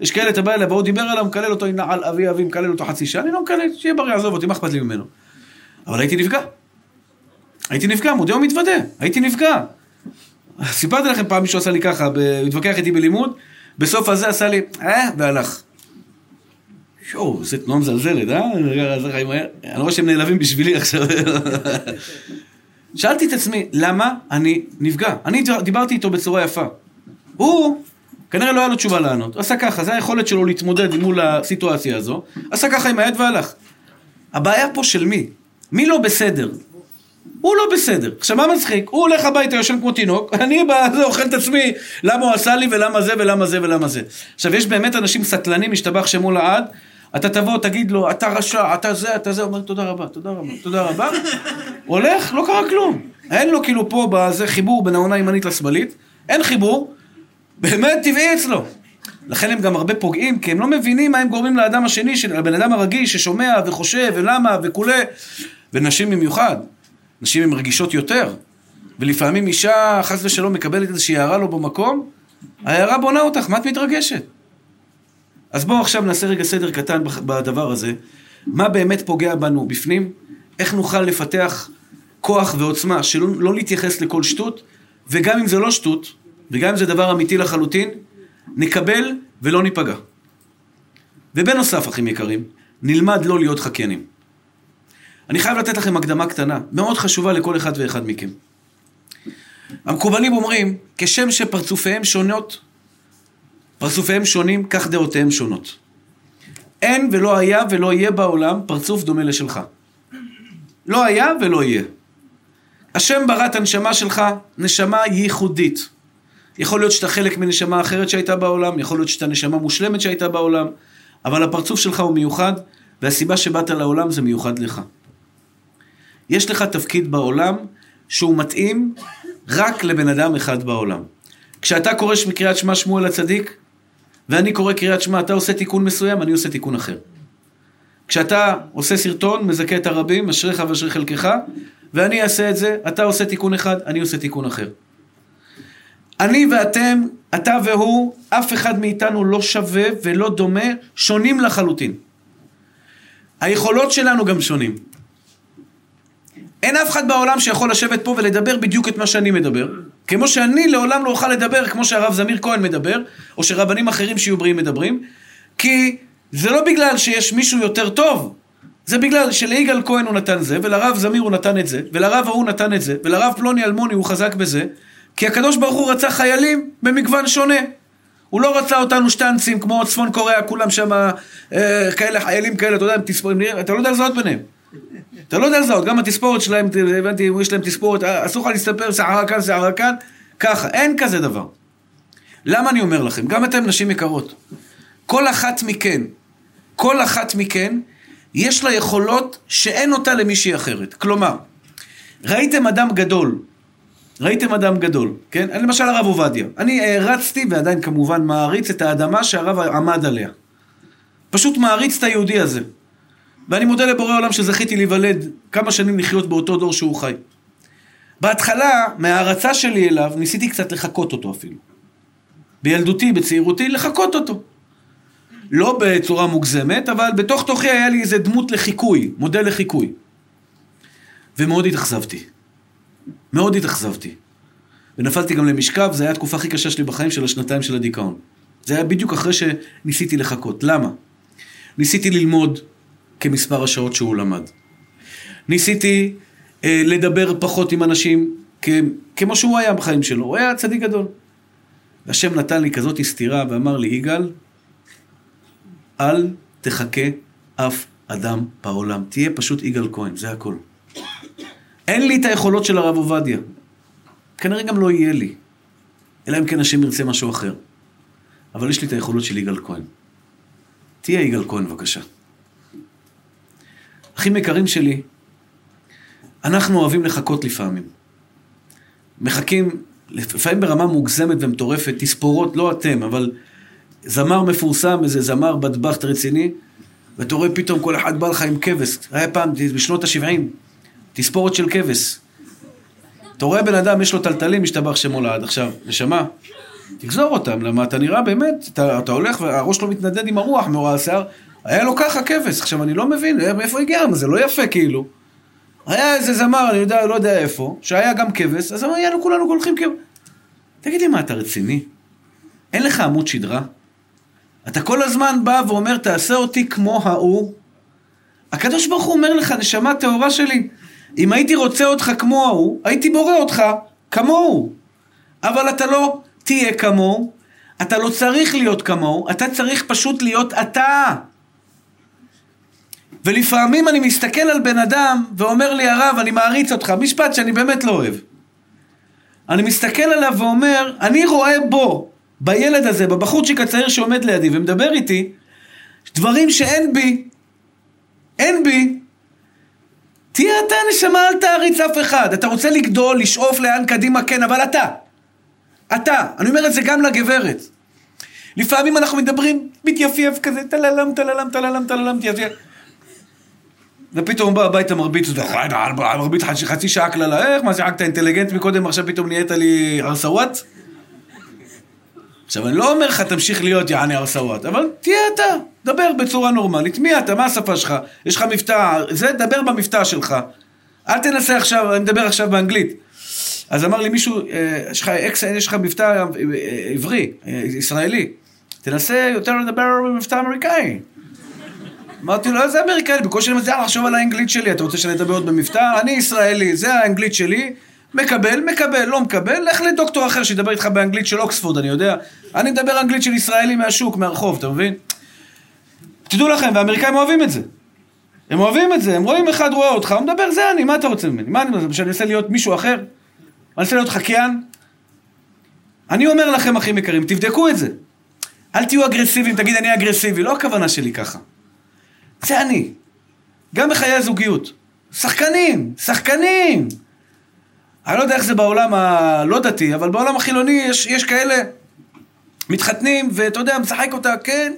יש כאלה, אתה בא אליי, והוא דיבר עליו, מקלל אותו, נעל אבי אבי, מקלל אותו חצי שעה, אני לא מקלל, שיהיה בריא, עזוב אותי, מה אכפת לי ממנו? אבל הייתי נפגע. הייתי נפגע, מודה ומתוודה, הייתי נפגע. סיפרתי לכם פעם מישהו עשה לי ככה, התווכח איתי בלימוד, בסוף הזה עשה לי, אה, והלך. שואו, זה תנועה מזלזלת, אה? אני רואה שהם נעלבים בשבילי עכשיו. שאלתי את עצמי, למה אני נפגע? אני דיברתי איתו בצורה יפה. הוא, כנראה לא היה לו תשובה לענות. עשה ככה, זה היכולת שלו להתמודד מול הסיטואציה הזו. עשה ככה עם היד והלך. הבעיה פה של מי? מי לא בסדר? הוא לא בסדר. עכשיו, מה מצחיק? הוא הולך הביתה, יושן כמו תינוק, [laughs] אני בזה אוכל את עצמי, למה הוא עשה לי ולמה זה ולמה זה ולמה זה. עכשיו, יש באמת אנשים סטלנים, משתבח שמו לעד, אתה תבוא, תגיד לו, אתה רשע, אתה זה, אתה זה, אומר, תודה רבה, תודה רבה, תודה רבה. הולך, לא קרה כלום. אין לו כאילו פה בזה חיבור בין העונה הימנית לשמאלית, אין חיבור, באמת טבעי אצלו. לכן הם גם הרבה פוגעים, כי הם לא מבינים מה הם גורמים לאדם השני, לבן אדם הרגיל ששומע וחושב ולמה וכולי, ונשים במיוחד. נשים הן רגישות יותר, ולפעמים אישה, חס ושלום, מקבלת איזושהי הערה לא במקום, ההערה בונה אותך, מה את מתרגשת? אז בואו עכשיו נעשה רגע סדר קטן בדבר הזה. מה באמת פוגע בנו בפנים? איך נוכל לפתח כוח ועוצמה שלא לא להתייחס לכל שטות, וגם אם זה לא שטות, וגם אם זה דבר אמיתי לחלוטין, נקבל ולא ניפגע. ובנוסף, אחים יקרים, נלמד לא להיות חקיינים. אני חייב לתת לכם הקדמה קטנה, מאוד חשובה לכל אחד ואחד מכם. המקובלים אומרים, כשם שפרצופיהם שונות, פרצופיהם שונים, כך דעותיהם שונות. אין ולא היה ולא יהיה בעולם פרצוף דומה לשלך. לא היה ולא יהיה. השם ברא את הנשמה שלך, נשמה ייחודית. יכול להיות שאתה חלק מנשמה אחרת שהייתה בעולם, יכול להיות שאתה נשמה מושלמת שהייתה בעולם, אבל הפרצוף שלך הוא מיוחד, והסיבה שבאת לעולם זה מיוחד לך. יש לך תפקיד בעולם שהוא מתאים רק לבן אדם אחד בעולם. כשאתה קורא מקריאת שמע שמואל הצדיק, ואני קורא קריאת שמע, אתה עושה תיקון מסוים, אני עושה תיקון אחר. כשאתה עושה סרטון, מזכה את הרבים, אשריך ואשרי חלקך, ואני אעשה את זה, אתה עושה תיקון אחד, אני עושה תיקון אחר. אני ואתם, אתה והוא, אף אחד מאיתנו לא שווה ולא דומה, שונים לחלוטין. היכולות שלנו גם שונים. אין אף אחד בעולם שיכול לשבת פה ולדבר בדיוק את מה שאני מדבר. כמו שאני לעולם לא אוכל לדבר כמו שהרב זמיר כהן מדבר, או שרבנים אחרים שיהיו בריאים מדברים, כי זה לא בגלל שיש מישהו יותר טוב, זה בגלל שליגאל כהן הוא נתן זה, ולרב זמיר הוא נתן את זה, ולרב ההוא נתן את זה, ולרב פלוני אלמוני הוא חזק בזה, כי הקדוש ברוך הוא רצה חיילים במגוון שונה. הוא לא רצה אותנו שטנצים כמו צפון קוריאה, כולם שם אה, כאלה חיילים כאלה, אתה יודע, אתה לא יודע לזהות ביניהם. אתה לא יודע לזהות, גם התספורת שלהם, הבנתי, יש להם תספורת, אה, אסור לך להסתפר, שערה כאן, שערה כאן, ככה, אין כזה דבר. למה אני אומר לכם? גם אתם נשים יקרות. כל אחת מכן, כל אחת מכן, יש לה יכולות שאין אותה למישהי אחרת. כלומר, ראיתם אדם גדול, ראיתם אדם גדול, כן? למשל הרב עובדיה. אני הערצתי, ועדיין כמובן מעריץ, את האדמה שהרב עמד עליה. פשוט מעריץ את היהודי הזה. ואני מודה לבורא עולם שזכיתי להיוולד כמה שנים לחיות באותו דור שהוא חי. בהתחלה, מההערצה שלי אליו, ניסיתי קצת לחקות אותו אפילו. בילדותי, בצעירותי, לחקות אותו. לא בצורה מוגזמת, אבל בתוך תוכי היה לי איזה דמות לחיקוי, מודל לחיקוי. ומאוד התאכזבתי. מאוד התאכזבתי. ונפלתי גם למשכב, זו הייתה התקופה הכי קשה שלי בחיים של השנתיים של הדיכאון. זה היה בדיוק אחרי שניסיתי לחכות. למה? ניסיתי ללמוד, כמספר השעות שהוא למד. ניסיתי אה, לדבר פחות עם אנשים, כ- כמו שהוא היה בחיים שלו, הוא היה צדיק גדול. והשם נתן לי כזאת סתירה ואמר לי, יגאל, אל תחכה אף אדם בעולם, תהיה פשוט יגאל כהן, זה הכל. אין לי את היכולות של הרב עובדיה. כנראה גם לא יהיה לי. אלא אם כן השם ירצה משהו אחר. אבל יש לי את היכולות של יגאל כהן. תהיה יגאל כהן, בבקשה. אחים יקרים שלי, אנחנו אוהבים לחכות לפעמים. מחכים, לפעמים ברמה מוגזמת ומטורפת, תספורות, לא אתם, אבל זמר מפורסם, איזה זמר בדבחט רציני, ואתה רואה פתאום כל אחד בא לך עם כבש. היה פעם, בשנות ה-70, תספורת של כבש. אתה רואה בן אדם, יש לו טלטלים, משתבח שמו לעד. עכשיו, נשמה, תגזור אותם, למה אתה נראה באמת, אתה, אתה הולך והראש שלו מתנדד עם הרוח מאורע השיער, היה לו ככה כבש. עכשיו, אני לא מבין, מאיפה הגיע? זה לא יפה כאילו. היה איזה זמר, אני יודע, לא יודע איפה, שהיה גם כבש, אז אמר, יאללה, כולנו הולכים כבש. תגיד לי, מה, אתה רציני? אין לך עמוד שדרה? אתה כל הזמן בא ואומר, תעשה אותי כמו ההוא. הקדוש ברוך הוא אומר לך, נשמה טהורה שלי, אם הייתי רוצה אותך כמו ההוא, הייתי בורא אותך כמוהו. אבל אתה לא תהיה כמוהו, אתה לא צריך להיות כמוהו, אתה צריך פשוט להיות אתה. ולפעמים אני מסתכל על בן אדם ואומר לי, הרב, אני מעריץ אותך, משפט שאני באמת לא אוהב. אני מסתכל עליו ואומר, אני רואה בו, בילד הזה, בבחורצ'יק הצעיר שעומד לידי ומדבר איתי, דברים שאין בי. אין בי. תהיה אתה נשמה, אל תעריץ אף אחד. אתה רוצה לגדול, לשאוף לאן קדימה, כן, אבל אתה. אתה. אני אומר את זה גם לגברת. לפעמים אנחנו מדברים, מתייפייף כזה, טללם, טללם, טללם, טללם, תייפייף. ופתאום בא הביתה מרביץ, מרביץ חצי שעה קללה, איך, מה שיחקת אינטליגנט מקודם, עכשיו פתאום נהיית לי ארסוואט? עכשיו, אני לא אומר לך, תמשיך להיות יעני ארסוואט, אבל תהיה אתה, דבר בצורה נורמלית. מי אתה? מה השפה שלך? יש לך מבטא, זה, דבר במבטא שלך. אל תנסה עכשיו, אני מדבר עכשיו באנגלית. אז אמר לי מישהו, יש לך אקס, יש לך מבטא עברי, ישראלי. תנסה יותר לדבר במבטא אמריקאי. אמרתי לו, איזה אמריקאי? בקושי אני מצליח לחשוב על האנגלית שלי. אתה רוצה שאני אדבר עוד במבטא? אני ישראלי, זה האנגלית שלי. מקבל, מקבל, לא מקבל, לך לדוקטור אחר שידבר איתך באנגלית של אוקספורד, אני יודע. אני מדבר אנגלית של ישראלי מהשוק, מהרחוב, אתה מבין? תדעו לכם, והאמריקאים אוהבים את זה. הם אוהבים את זה, הם רואים אחד רואה אותך, הוא מדבר, זה אני, מה אתה רוצה ממני? מה אני רוצה? שאני אנסה להיות מישהו אחר? אני אנסה להיות חקיין? אני אומר לכם, אחים יקרים, תבדקו את זה. אל תהיו אגרסיביים, תגיד אני אגרסיבי, לא הכוונה שלי ככה. זה אני. גם בחיי הזוגיות. שחקנים, שחקנים. אני לא יודע איך זה בעולם הלא דתי, אבל בעולם החילוני יש, יש כאלה מתחתנים, ואתה יודע, משחק אותה, כן,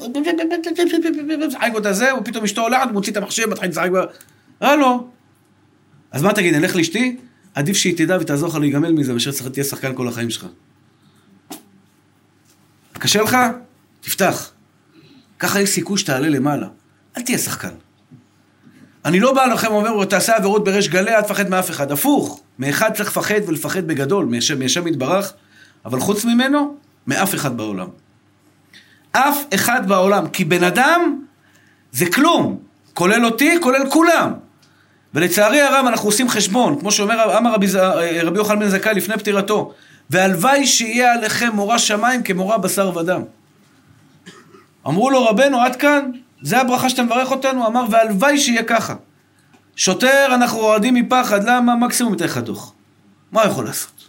משחק אותה זה, ופתאום אשתו הולכת, מוציא את המחשב, מתחיל לשחק בה. הלו. אז מה תגיד, נלך לאשתי? עדיף שהיא תדע ותעזור לך להיגמל מזה, מאשר תהיה שחקן כל החיים שלך. קשה לך? תפתח. ככה יש סיכוי שתעלה למעלה. אל תהיה שחקן. אני לא בא לכם ואומר, תעשה עבירות בריש גלי, אל תפחד מאף אחד. הפוך, מאחד צריך לפחד ולפחד בגדול, מהשם יתברך, אבל חוץ ממנו, מאף אחד בעולם. אף אחד בעולם, כי בן אדם זה כלום, כולל אותי, כולל כולם. ולצערי הרב אנחנו עושים חשבון, כמו שאומר אמר רבי, רבי יוחנן בן זכאי לפני פטירתו, והלוואי שיהיה עליכם מורא שמיים כמורא בשר ודם. אמרו לו רבנו, עד כאן, זה הברכה שאתה מברך אותנו? אמר, והלוואי שיהיה ככה. שוטר, אנחנו רועדים מפחד, למה? מקסימום ייתן לך דוח. מה הוא יכול לעשות?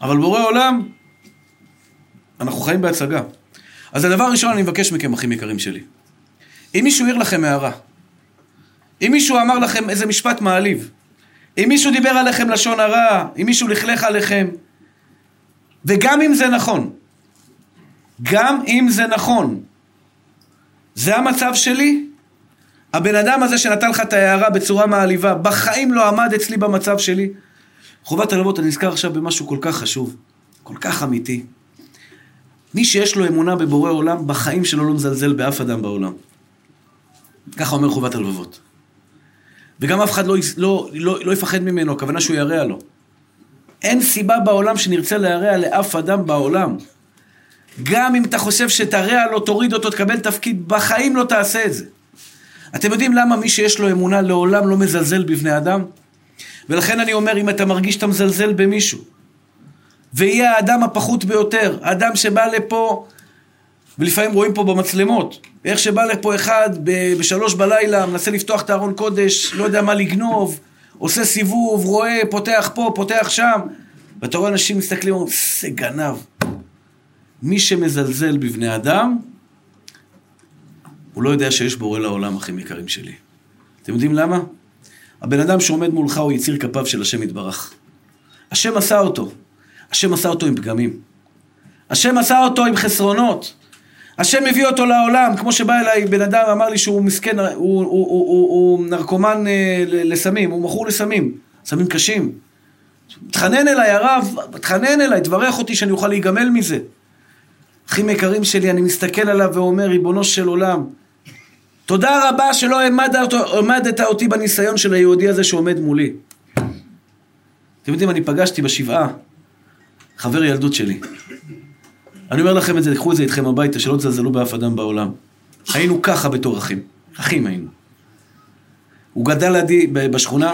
אבל בורא עולם, אנחנו חיים בהצגה. אז הדבר הראשון אני מבקש מכם, אחים יקרים שלי. אם מישהו העיר לכם הערה, אם מישהו אמר לכם איזה משפט מעליב, אם מישהו דיבר עליכם לשון הרע, אם מישהו לכלך עליכם, וגם אם זה נכון, גם אם זה נכון, זה המצב שלי? הבן אדם הזה שנתן לך את ההערה בצורה מעליבה, בחיים לא עמד אצלי במצב שלי? חובת הלוות, אני נזכר עכשיו במשהו כל כך חשוב, כל כך אמיתי. מי שיש לו אמונה בבורא עולם, בחיים שלו לא מזלזל באף אדם בעולם. ככה אומר חובת הלבבות. וגם אף אחד לא, לא, לא, לא יפחד ממנו, הכוונה שהוא ירע לו. אין סיבה בעולם שנרצה להרע לאף אדם בעולם. גם אם אתה חושב שתרע לו, תוריד אותו, תקבל תפקיד, בחיים לא תעשה את זה. אתם יודעים למה מי שיש לו אמונה לעולם לא מזלזל בבני אדם? ולכן אני אומר, אם אתה מרגיש שאתה מזלזל במישהו, ויהיה האדם הפחות ביותר, האדם שבא לפה, ולפעמים רואים פה במצלמות, איך שבא לפה אחד בשלוש בלילה, מנסה לפתוח את הארון קודש, לא יודע מה לגנוב, עושה סיבוב, רואה, פותח פה, פותח שם, ואתה רואה אנשים מסתכלים, זה גנב. מי שמזלזל בבני אדם, הוא לא יודע שיש בורא לעולם, אחים יקרים שלי. אתם יודעים למה? הבן אדם שעומד מולך הוא יציר כפיו של השם יתברך. השם עשה אותו. השם עשה אותו עם פגמים. השם עשה אותו עם חסרונות. השם מביא אותו לעולם, כמו שבא אליי בן אדם, אמר לי שהוא מסכן, הוא, הוא, הוא, הוא, הוא נרקומן אה, לסמים, הוא מכור לסמים, סמים קשים. תחנן אליי, הרב, תחנן אליי, תברך אותי שאני אוכל להיגמל מזה. אחים יקרים שלי, אני מסתכל עליו ואומר, ריבונו של עולם, תודה רבה שלא העמדת, העמדת אותי בניסיון של היהודי הזה שעומד מולי. אתם יודעים, אני פגשתי בשבעה חבר ילדות שלי. אני אומר לכם את זה, קחו את זה איתכם הביתה, שלא תזלזלו באף אדם בעולם. היינו ככה בתור אחים. אחים היינו. הוא גדל לידי בשכונה,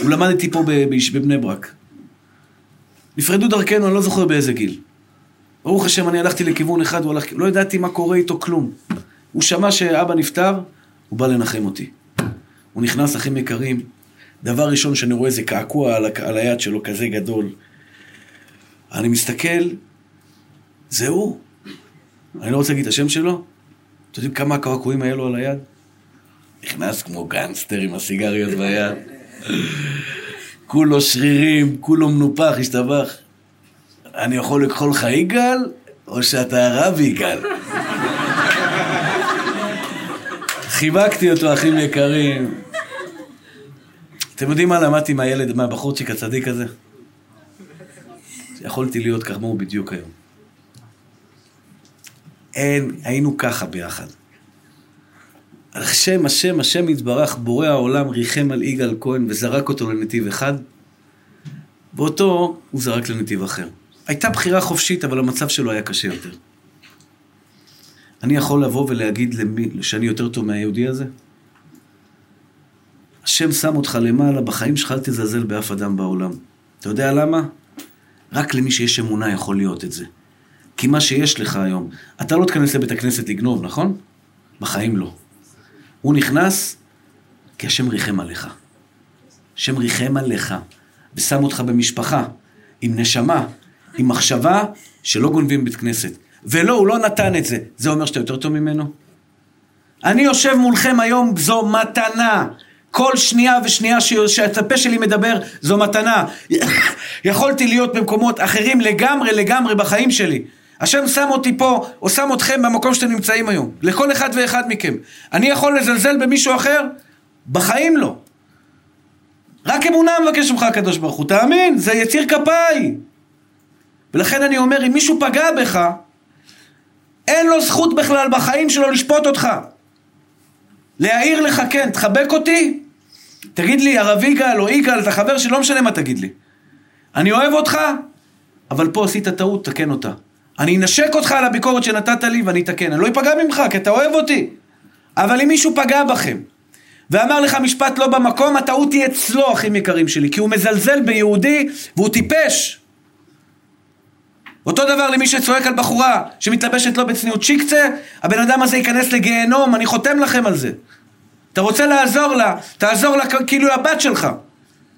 הוא למד איתי פה בבני ברק. נפרדו דרכנו, אני לא זוכר באיזה גיל. ברוך השם, אני הלכתי לכיוון אחד, הוא. לא ידעתי מה קורה איתו, כלום. הוא שמע שאבא נפטר, הוא בא לנחם אותי. הוא נכנס, אחים יקרים, דבר ראשון שאני רואה זה קעקוע על, על היד שלו, כזה גדול. אני מסתכל, זה הוא. אני לא רוצה להגיד את השם שלו. אתם יודעים כמה קעקועים היה לו על היד? נכנס כמו גנגסטר עם הסיגריות ביד. כולו שרירים, כולו מנופח, השתבח. אני יכול לקחול לך יגאל, או שאתה הרב יגאל? חיבקתי אותו, אחים יקרים. אתם יודעים מה למדתי מהילד, מהבחורצ'יק הצדיק הזה? יכולתי להיות כמוהו בדיוק היום. אין, היינו ככה ביחד. השם, השם, השם יתברך, בורא העולם, ריחם על יגאל כהן וזרק אותו לנתיב אחד, ואותו הוא זרק לנתיב אחר. הייתה בחירה חופשית, אבל המצב שלו היה קשה יותר. אני יכול לבוא ולהגיד למי, שאני יותר טוב מהיהודי הזה? השם שם אותך למעלה, בחיים שלך אל תזלזל באף אדם בעולם. אתה יודע למה? רק למי שיש אמונה יכול להיות את זה. כי מה שיש לך היום, אתה לא תיכנס לבית הכנסת לגנוב, נכון? בחיים לא. הוא נכנס כי השם ריחם עליך. השם ריחם עליך, ושם אותך במשפחה, עם נשמה, עם מחשבה שלא גונבים בית כנסת. ולא, הוא לא נתן את זה. זה אומר שאתה יותר טוב ממנו? אני יושב מולכם היום, זו מתנה. כל שנייה ושנייה שהפה שלי מדבר, זו מתנה. [coughs] יכולתי להיות במקומות אחרים לגמרי לגמרי בחיים שלי. השם שם אותי פה, או שם אתכם במקום שאתם נמצאים היום. לכל אחד ואחד מכם. אני יכול לזלזל במישהו אחר? בחיים לא. רק אמונה מבקש ממך הקדוש ברוך הוא. תאמין, זה יציר כפיי. ולכן אני אומר, אם מישהו פגע בך, אין לו זכות בכלל בחיים שלו לשפוט אותך. להעיר לך, כן, תחבק אותי, תגיד לי, הרב יגאל או יגאל, אתה חבר שלי, לא משנה מה תגיד לי. אני אוהב אותך, אבל פה עשית טעות, תקן אותה. אני אנשק אותך על הביקורת שנתת לי ואני אתקן. אני לא אפגע ממך, כי אתה אוהב אותי. אבל אם מישהו פגע בכם, ואמר לך משפט לא במקום, הטעות היא אצלו, אחים יקרים שלי, כי הוא מזלזל ביהודי והוא טיפש. אותו דבר למי שצועק על בחורה שמתלבשת לו בצניעות שיקצה, הבן אדם הזה ייכנס לגיהנום, אני חותם לכם על זה. אתה רוצה לעזור לה, תעזור לה כאילו היא הבת שלך.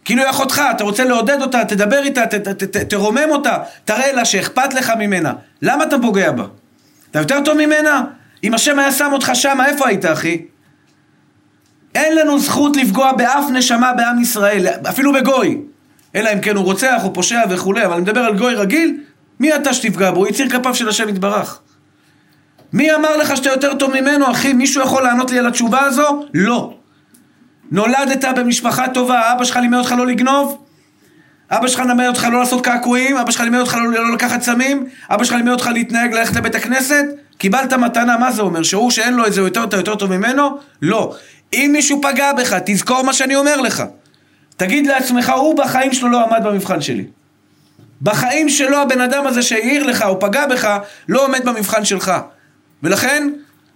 כאילו היא אחותך, אתה רוצה לעודד אותה, תדבר איתה, ת, ת, ת, תרומם אותה, תראה לה שאכפת לך ממנה. למה אתה פוגע בה? אתה יותר טוב ממנה? אם השם היה שם אותך שמה, איפה היית, אחי? אין לנו זכות לפגוע באף נשמה בעם ישראל, אפילו בגוי. אלא אם כן הוא רוצח או פושע וכולי, אבל אני מדבר על גוי רגיל, מי אתה שתפגע בו? הוא יציר כפיו של השם יתברך. מי אמר לך שאתה יותר טוב ממנו, אחי? מישהו יכול לענות לי על התשובה הזו? לא. נולדת במשפחה טובה, אבא שלך לימד אותך לא לגנוב? אבא שלך לימד אותך לא לעשות קעקועים? אבא שלך לימד אותך לא, לא לקחת סמים? אבא שלך לימד אותך להתנהג, ללכת לבית הכנסת? קיבלת מתנה, מה זה אומר? שהוא שאין לו את זה, יותר, אתה יותר טוב ממנו? לא. אם מישהו פגע בך, תזכור מה שאני אומר לך. תגיד לעצמך, הוא בחיים שלו לא עמד במבחן שלי. בחיים שלו הבן אדם הזה שהעיר לך או פגע בך, לא עומד במבחן שלך. ולכן,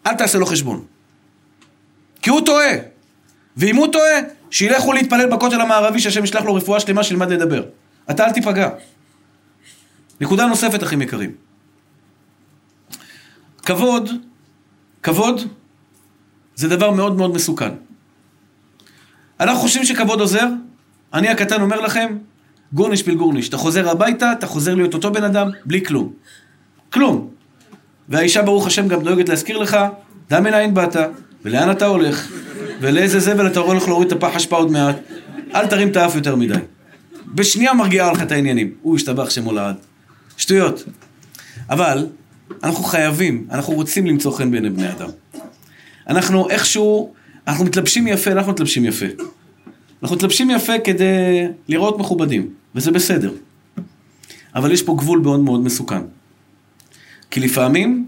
אל תעשה לו חשבון. כי הוא טועה. ואם הוא טועה, שילכו להתפלל בכותל המערבי, שהשם ישלח לו רפואה שלמה, שילמד לדבר. אתה אל תיפגע. נקודה נוספת, אחים יקרים. כבוד, כבוד, זה דבר מאוד מאוד מסוכן. אנחנו חושבים שכבוד עוזר, אני הקטן אומר לכם, גורניש פיל גורניש. אתה חוזר הביתה, אתה חוזר להיות אותו בן אדם, בלי כלום. כלום. והאישה, ברוך השם, גם דואגת להזכיר לך, דע מנין באת, ולאן אתה הולך, ולאיזה זבל אתה הולך להוריד את הפח אשפה עוד מעט. אל תרים את האף יותר מדי. בשנייה מרגיעה לך את העניינים. הוא השתבח שמו לעד. שטויות. אבל, אנחנו חייבים, אנחנו רוצים למצוא חן בעיני בני אדם. אנחנו איכשהו, אנחנו מתלבשים יפה, אנחנו מתלבשים יפה. אנחנו מתלבשים יפה כדי לראות מכובדים, וזה בסדר. אבל יש פה גבול מאוד מאוד מסוכן. כי לפעמים,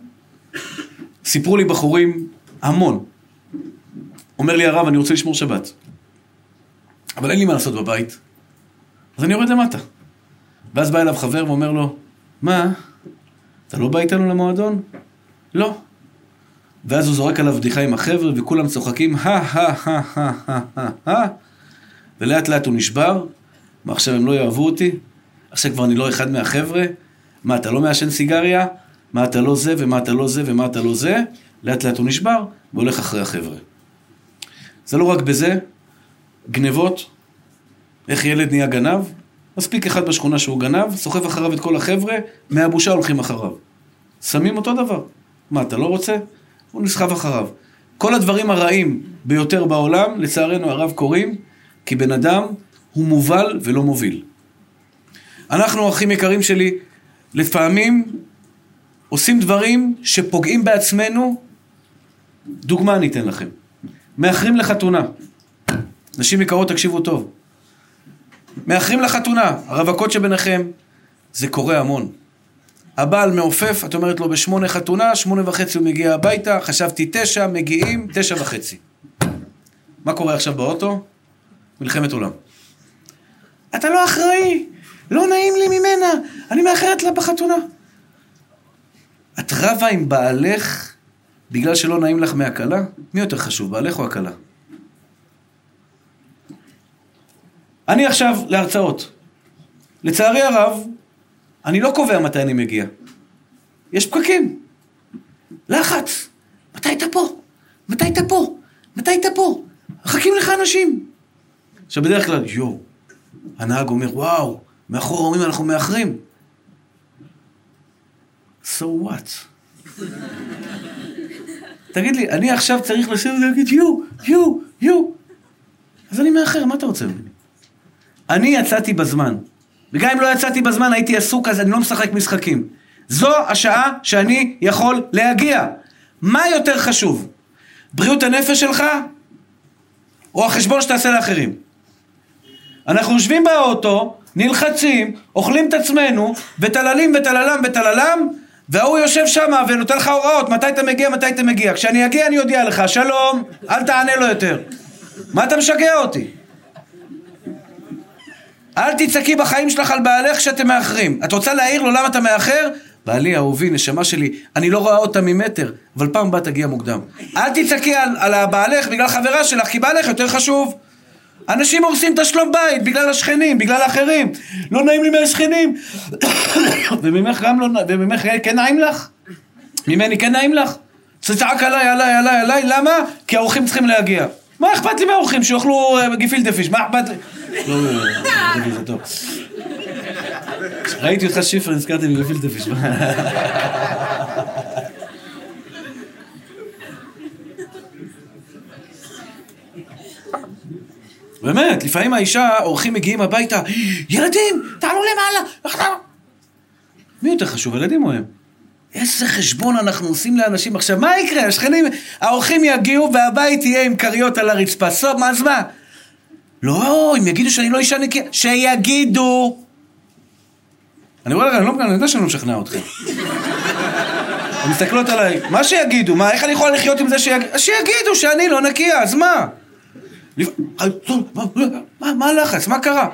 סיפרו לי בחורים המון. אומר לי הרב, אני רוצה לשמור שבת. אבל אין לי מה לעשות בבית, אז אני יורד למטה. ואז בא אליו חבר ואומר לו, מה, אתה לא בא איתנו למועדון? לא. ואז הוא זורק עליו בדיחה עם החבר'ה, וכולם צוחקים, הא-הא-הא-הא-הא, ולאט לאט הוא נשבר, מה עכשיו הם לא יאהבו אותי? עכשיו כבר אני לא אחד מהחבר'ה? מה, אתה לא מעשן סיגריה? מה אתה לא זה, ומה אתה לא זה, ומה אתה לא זה? לאט לאט הוא נשבר, והולך אחרי החבר'ה. זה לא רק בזה, גנבות, איך ילד נהיה גנב? מספיק אחד בשכונה שהוא גנב, סוחב אחריו את כל החבר'ה, מהבושה הולכים אחריו. שמים אותו דבר. מה, אתה לא רוצה? הוא נסחב אחריו. כל הדברים הרעים ביותר בעולם, לצערנו הרב קורים, כי בן אדם הוא מובל ולא מוביל. אנחנו, אחים יקרים שלי, לפעמים עושים דברים שפוגעים בעצמנו. דוגמה אני אתן לכם. מאחרים לחתונה. נשים יקרות, תקשיבו טוב. מאחרים לחתונה, הרווקות שביניכם, זה קורה המון. הבעל מעופף, את אומרת לו בשמונה חתונה, שמונה וחצי הוא מגיע הביתה, חשבתי תשע, מגיעים, תשע וחצי. מה קורה עכשיו באוטו? מלחמת עולם. אתה לא אחראי, לא נעים לי ממנה, אני מאחרת לה בחתונה. את רבה עם בעלך בגלל שלא נעים לך מהכלה? מי יותר חשוב, בעלך או הכלה? אני עכשיו להרצאות. לצערי הרב, אני לא קובע מתי אני מגיע. יש פקקים. לחץ. מתי אתה פה? מתי אתה פה? מתי אתה פה? מחכים לך אנשים. עכשיו בדרך כלל, יואו, הנהג אומר, וואו, מאחור אומרים אנחנו מאחרים. So what? [laughs] תגיד לי, אני עכשיו צריך לשבת ולהגיד יו, יו, יו. אז אני מאחר, מה אתה רוצה ממני? אני יצאתי בזמן. וגם אם לא יצאתי בזמן, הייתי עסוק, אז אני לא משחק משחקים. זו השעה שאני יכול להגיע. מה יותר חשוב? בריאות הנפש שלך, או החשבון שתעשה לאחרים? אנחנו יושבים באוטו, נלחצים, אוכלים את עצמנו, וטללים וטללם וטללם, וההוא יושב שם ונותן לך הוראות, מתי אתה מגיע, מתי אתה מגיע. כשאני אגיע אני אודיע לך, שלום, אל תענה לו יותר. מה אתה משגע אותי? אל תצעקי בחיים שלך על בעלך שאתם מאחרים. את רוצה להעיר לו למה אתה מאחר? בעלי, אהובי, נשמה שלי, אני לא רואה אותה ממטר, אבל פעם הבאה תגיע מוקדם. אל תצעקי על, על הבעלך בגלל חברה שלך, כי בעלך יותר חשוב. אנשים הורסים את השלום בית בגלל השכנים, בגלל האחרים. לא נעים לי מהשכנים. [coughs] וממך גם לא נעים, וממך כן נעים לך? ממני כן נעים לך? תצעק עליי, עליי, עליי, עליי, למה? כי האורחים צריכים להגיע. מה אכפת לי מהאורחים שיאכלו אה, גפילטע פיש? מה אכפת לי? לא, לא, לא. ראיתי אותך שיפר, נזכרתי בגפילטע פיש. [laughs] באמת, לפעמים האישה, אורחים מגיעים הביתה, ילדים, תעלו למעלה. מי יותר חשוב, ילדים או הם? איזה חשבון אנחנו עושים לאנשים עכשיו, מה יקרה? השכנים, האורחים יגיעו והבית יהיה עם כריות על הרצפה. סוף, מה אז מה? לא, אם יגידו שאני לא אישה נקייה, שיגידו. אני רואה לך, אני לא אני יודע שאני לא משכנע אתכם. הן מסתכלות עליי, מה שיגידו, מה, איך אני יכול לחיות עם זה שיגידו? שיגידו שאני לא נקייה, אז מה? מה, הלחץ? מה קרה?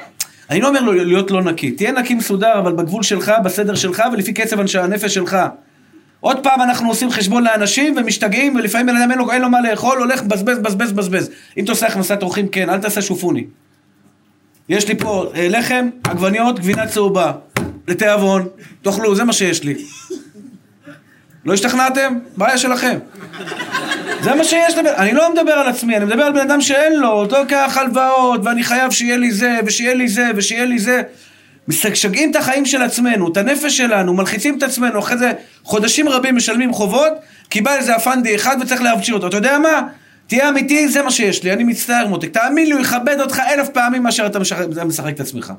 אני לא אומר לו להיות לא נקי. תהיה נקי מסודר, אבל בגבול שלך, בסדר שלך, ולפי קצב הנפש שלך. עוד פעם אנחנו עושים חשבון לאנשים ומשתגעים, ולפעמים בן אדם אין לו, אין לו מה לאכול, הולך בזבז, בזבז, בזבז. אם אתה עושה הכנסת אורחים, כן, אל תעשה שופוני. יש לי פה אה, לחם, עגבניות, גבינה צהובה. לתיאבון, תאכלו, זה מה שיש לי. לא השתכנעתם? בעיה שלכם. זה מה שיש לבן... אני לא מדבר על עצמי, אני מדבר על בן אדם שאין לו, אותו לוקח הלוואות, ואני חייב שיהיה לי זה, ושיהיה לי זה, ושיהיה לי זה. משגעים את החיים של עצמנו, את הנפש שלנו, מלחיצים את עצמנו, אחרי זה חודשים רבים משלמים חובות, כי בא איזה אפנדי אחד וצריך להבשיר אותו. אתה יודע מה? תהיה אמיתי, זה מה שיש לי, אני מצטער מותק. תאמין לי, הוא יכבד אותך אלף פעמים מאשר אתה משחק, משחק את עצמך.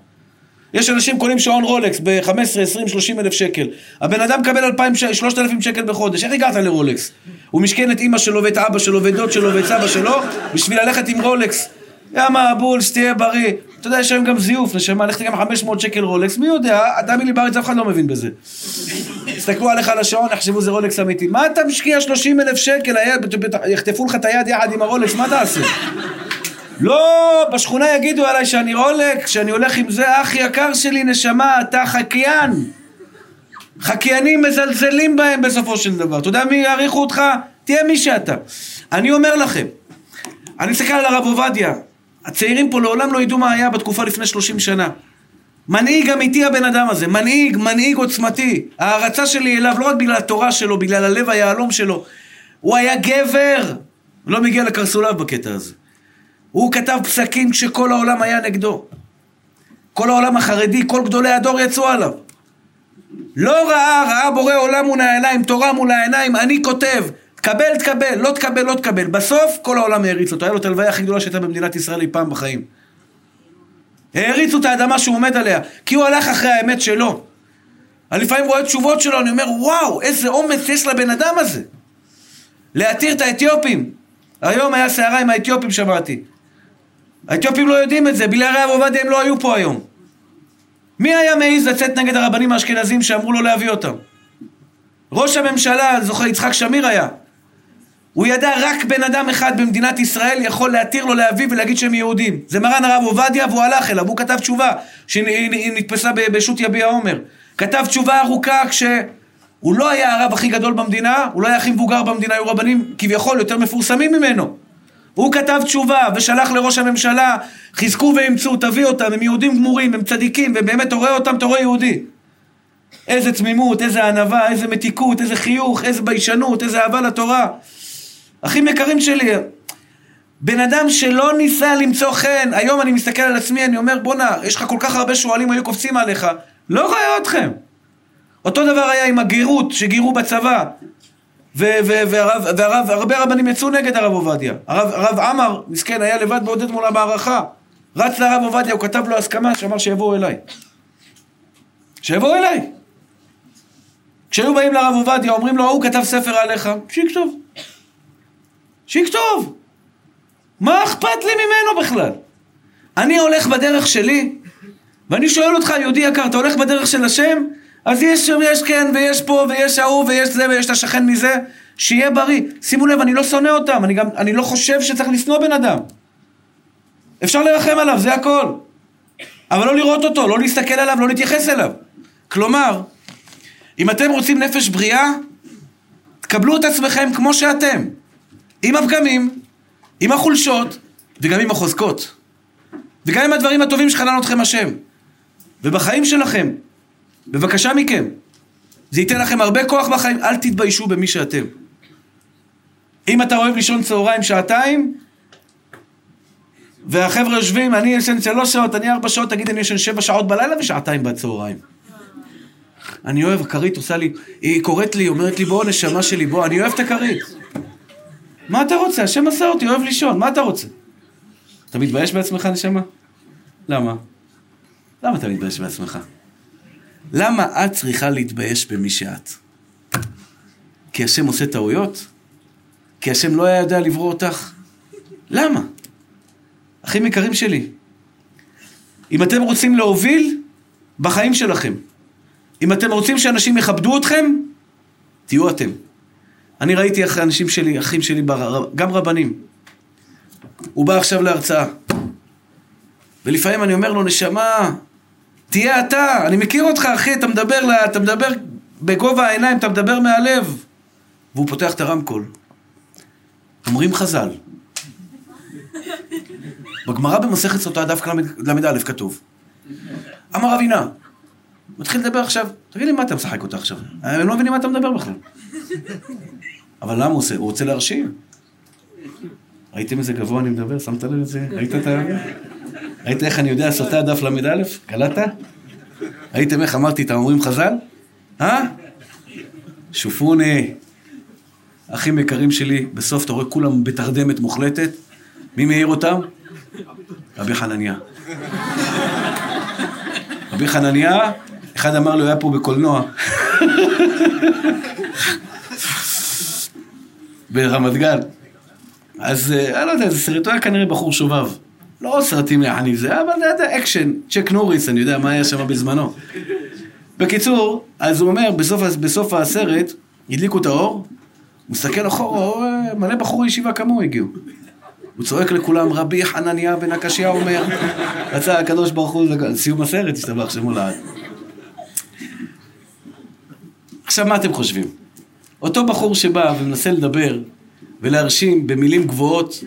יש אנשים קונים שעון רולקס ב-15, 20, 30 אלף שקל. הבן אדם מקבל 2,000, 3,000 שקל בחודש, איך הגעת לרולקס? הוא משכן את אימא שלו ואת אבא שלו ואת דוד שלו ואת סבא שלו בשביל ללכת עם רולקס. יאמה, בולס, תהיה בריא. אתה יודע, יש היום גם זיוף, נשמה, לך גם 500 שקל רולקס, מי יודע? תאמין לי, בארץ אף אחד לא מבין בזה. יסתכלו עליך על השעון, יחשבו זה רולקס אמיתי. מה אתה משקיע 30 אלף שקל, יחטפו לך את היד יחד עם הרולקס, מה תעשה? לא, בשכונה יגידו עליי שאני רולק, שאני הולך עם זה, אח יקר שלי, נשמה, אתה חקיין. חקיינים מזלזלים בהם בסופו של דבר. אתה יודע מי יעריכו אותך? תהיה מי שאתה. אני אומר לכם, אני מסתכל על הרב עובדיה, הצעירים פה לעולם לא ידעו מה היה בתקופה לפני 30 שנה. מנהיג אמיתי הבן אדם הזה, מנהיג, מנהיג עוצמתי. ההערצה שלי אליו לא רק בגלל התורה שלו, בגלל הלב היהלום שלו. הוא היה גבר! לא מגיע לקרסוליו בקטע הזה. הוא כתב פסקים כשכל העולם היה נגדו. כל העולם החרדי, כל גדולי הדור יצאו עליו. לא ראה, ראה בורא עולם מול העיניים, תורה מול העיניים, אני כותב, תקבל, תקבל, לא תקבל, לא תקבל. בסוף כל העולם העריץ אותו, היה לו את הלוויה הכי גדולה שהייתה במדינת ישראל אי פעם בחיים. העריצו את האדמה שהוא עומד עליה, כי הוא הלך אחרי האמת שלו. אני לפעמים רואה תשובות שלו, אני אומר, וואו, איזה אומץ יש לבן אדם הזה. להתיר את האתיופים. היום היה סערה עם האתיופים, שמעתי. האתיופים לא יודעים את זה, בלי הרב עובדיה הם לא היו פה היום. מי היה מעז לצאת נגד הרבנים האשכנזים שאמרו לו להביא אותם? ראש הממשלה, זוכר, יצחק שמיר היה. הוא ידע רק בן אדם אחד במדינת ישראל יכול להתיר לו להביא ולהגיד שהם יהודים. זה מרן הרב עובדיה והוא הלך אליו, הוא כתב תשובה שהיא נתפסה בשו"ת יביע עומר. כתב תשובה ארוכה כשהוא לא היה הרב הכי גדול במדינה, הוא לא היה הכי מבוגר במדינה, היו רבנים כביכול יותר מפורסמים ממנו. הוא כתב תשובה ושלח לראש הממשלה, חזקו ואמצו, תביא אותם, הם יהודים גמורים, הם צדיקים, ובאמת אתה רואה אותם, אתה רואה יהודי. איזה תמימות, איזה ענווה, איזה מתיקות, איזה חיוך, איזה ביישנות, איזה אהבה לתורה. אחים יקרים שלי, בן אדם שלא ניסה למצוא חן, היום אני מסתכל על עצמי, אני אומר, בואנה, יש לך כל כך הרבה שועלים היו קופצים עליך, לא רואה אתכם. אותו דבר היה עם הגרות שגירו בצבא. והרבה רבנים יצאו נגד הרב עובדיה. הרב, עמר, מסכן, היה לבד בעודד מול המערכה. רץ לרב עובדיה, הוא כתב לו הסכמה שאמר שיבואו אליי. שיבואו אליי. כשהיו באים לרב עובדיה, אומרים לו, הוא כתב ספר עליך, שיכתוב. שיכתוב. מה אכפת לי ממנו בכלל? אני הולך בדרך שלי, ואני שואל אותך, יהודי יקר, אתה הולך בדרך של השם? אז יש, יש כן, ויש פה, ויש ההוא, ויש זה, ויש את השכן מזה, שיהיה בריא. שימו לב, אני לא שונא אותם, אני גם, אני לא חושב שצריך לשנוא בן אדם. אפשר לרחם עליו, זה הכל. אבל לא לראות אותו, לא להסתכל עליו, לא להתייחס אליו. כלומר, אם אתם רוצים נפש בריאה, תקבלו את עצמכם כמו שאתם. עם הפגמים, עם החולשות, וגם עם החוזקות. וגם עם הדברים הטובים שחנן אתכם השם. ובחיים שלכם, בבקשה מכם. זה ייתן לכם הרבה כוח בחיים, אל תתביישו במי שאתם. אם אתה אוהב לישון צהריים שעתיים, והחבר'ה יושבים, אני ישן שלוש שעות, אני ארבע שעות, תגיד, אני ישן שבע שעות בלילה ושעתיים בצהריים. אני אוהב, הכרית עושה לי, היא קוראת לי, אומרת לי, בוא, נשמה שלי, בוא, אני אוהב את הכרית. מה אתה רוצה? השם עשה אותי, אוהב לישון, מה אתה רוצה? אתה מתבייש בעצמך, נשמה? למה? למה אתה מתבייש בעצמך? למה את צריכה להתבייש במי שאת? כי השם עושה טעויות? כי השם לא היה יודע לברוא אותך? למה? אחים יקרים שלי, אם אתם רוצים להוביל בחיים שלכם, אם אתם רוצים שאנשים יכבדו אתכם, תהיו אתם. אני ראיתי אחרי אנשים שלי, אחים שלי, גם רבנים. הוא בא עכשיו להרצאה. ולפעמים אני אומר לו, נשמה, תהיה אתה, אני מכיר אותך אחי, אתה מדבר, אתה מדבר בגובה העיניים אתה מדבר מהלב. והוא פותח את הרמקול. אומרים חז"ל. בגמרא במסכת סוטה דף ל"א כתוב. אמר אבינה, מתחיל לדבר עכשיו, תגיד לי מה אתה משחק אותה עכשיו? הם לא מבינים מה אתה מדבר בכלל. אבל למה הוא עושה? הוא רוצה להרשים. ראיתם איזה גבוה אני מדבר? שמת לב את זה? ראית את ה... ראית איך אני יודע סוטה דף ל"א? קלטת? ראיתם איך אמרתי את האומרים חז"ל? אה? שופוני. אחים יקרים שלי, בסוף אתה רואה כולם בתרדמת מוחלטת. מי מעיר אותם? רבי חנניה. רבי חנניה, אחד אמר לו, היה פה בקולנוע. ברמת גן. אז אה, אני לא יודע, זה סרט, הוא היה כנראה בחור שובב. לא סרטים יעני זה, אבל זה היה אקשן, צ'אק נוריס, אני יודע מה היה שם בזמנו. בקיצור, אז הוא אומר, בסוף, בסוף הסרט, הדליקו את האור, הוא מסתכל אחורה, מלא בחורי ישיבה כמוהו הגיעו. הוא צועק לכולם, רבי חנניה בן עקשיא אומר, רצה הקדוש ברוך הוא, סיום הסרט, ישתבח שמו לעד. עכשיו, מה אתם חושבים? אותו בחור שבא ומנסה לדבר ולהרשים במילים גבוהות,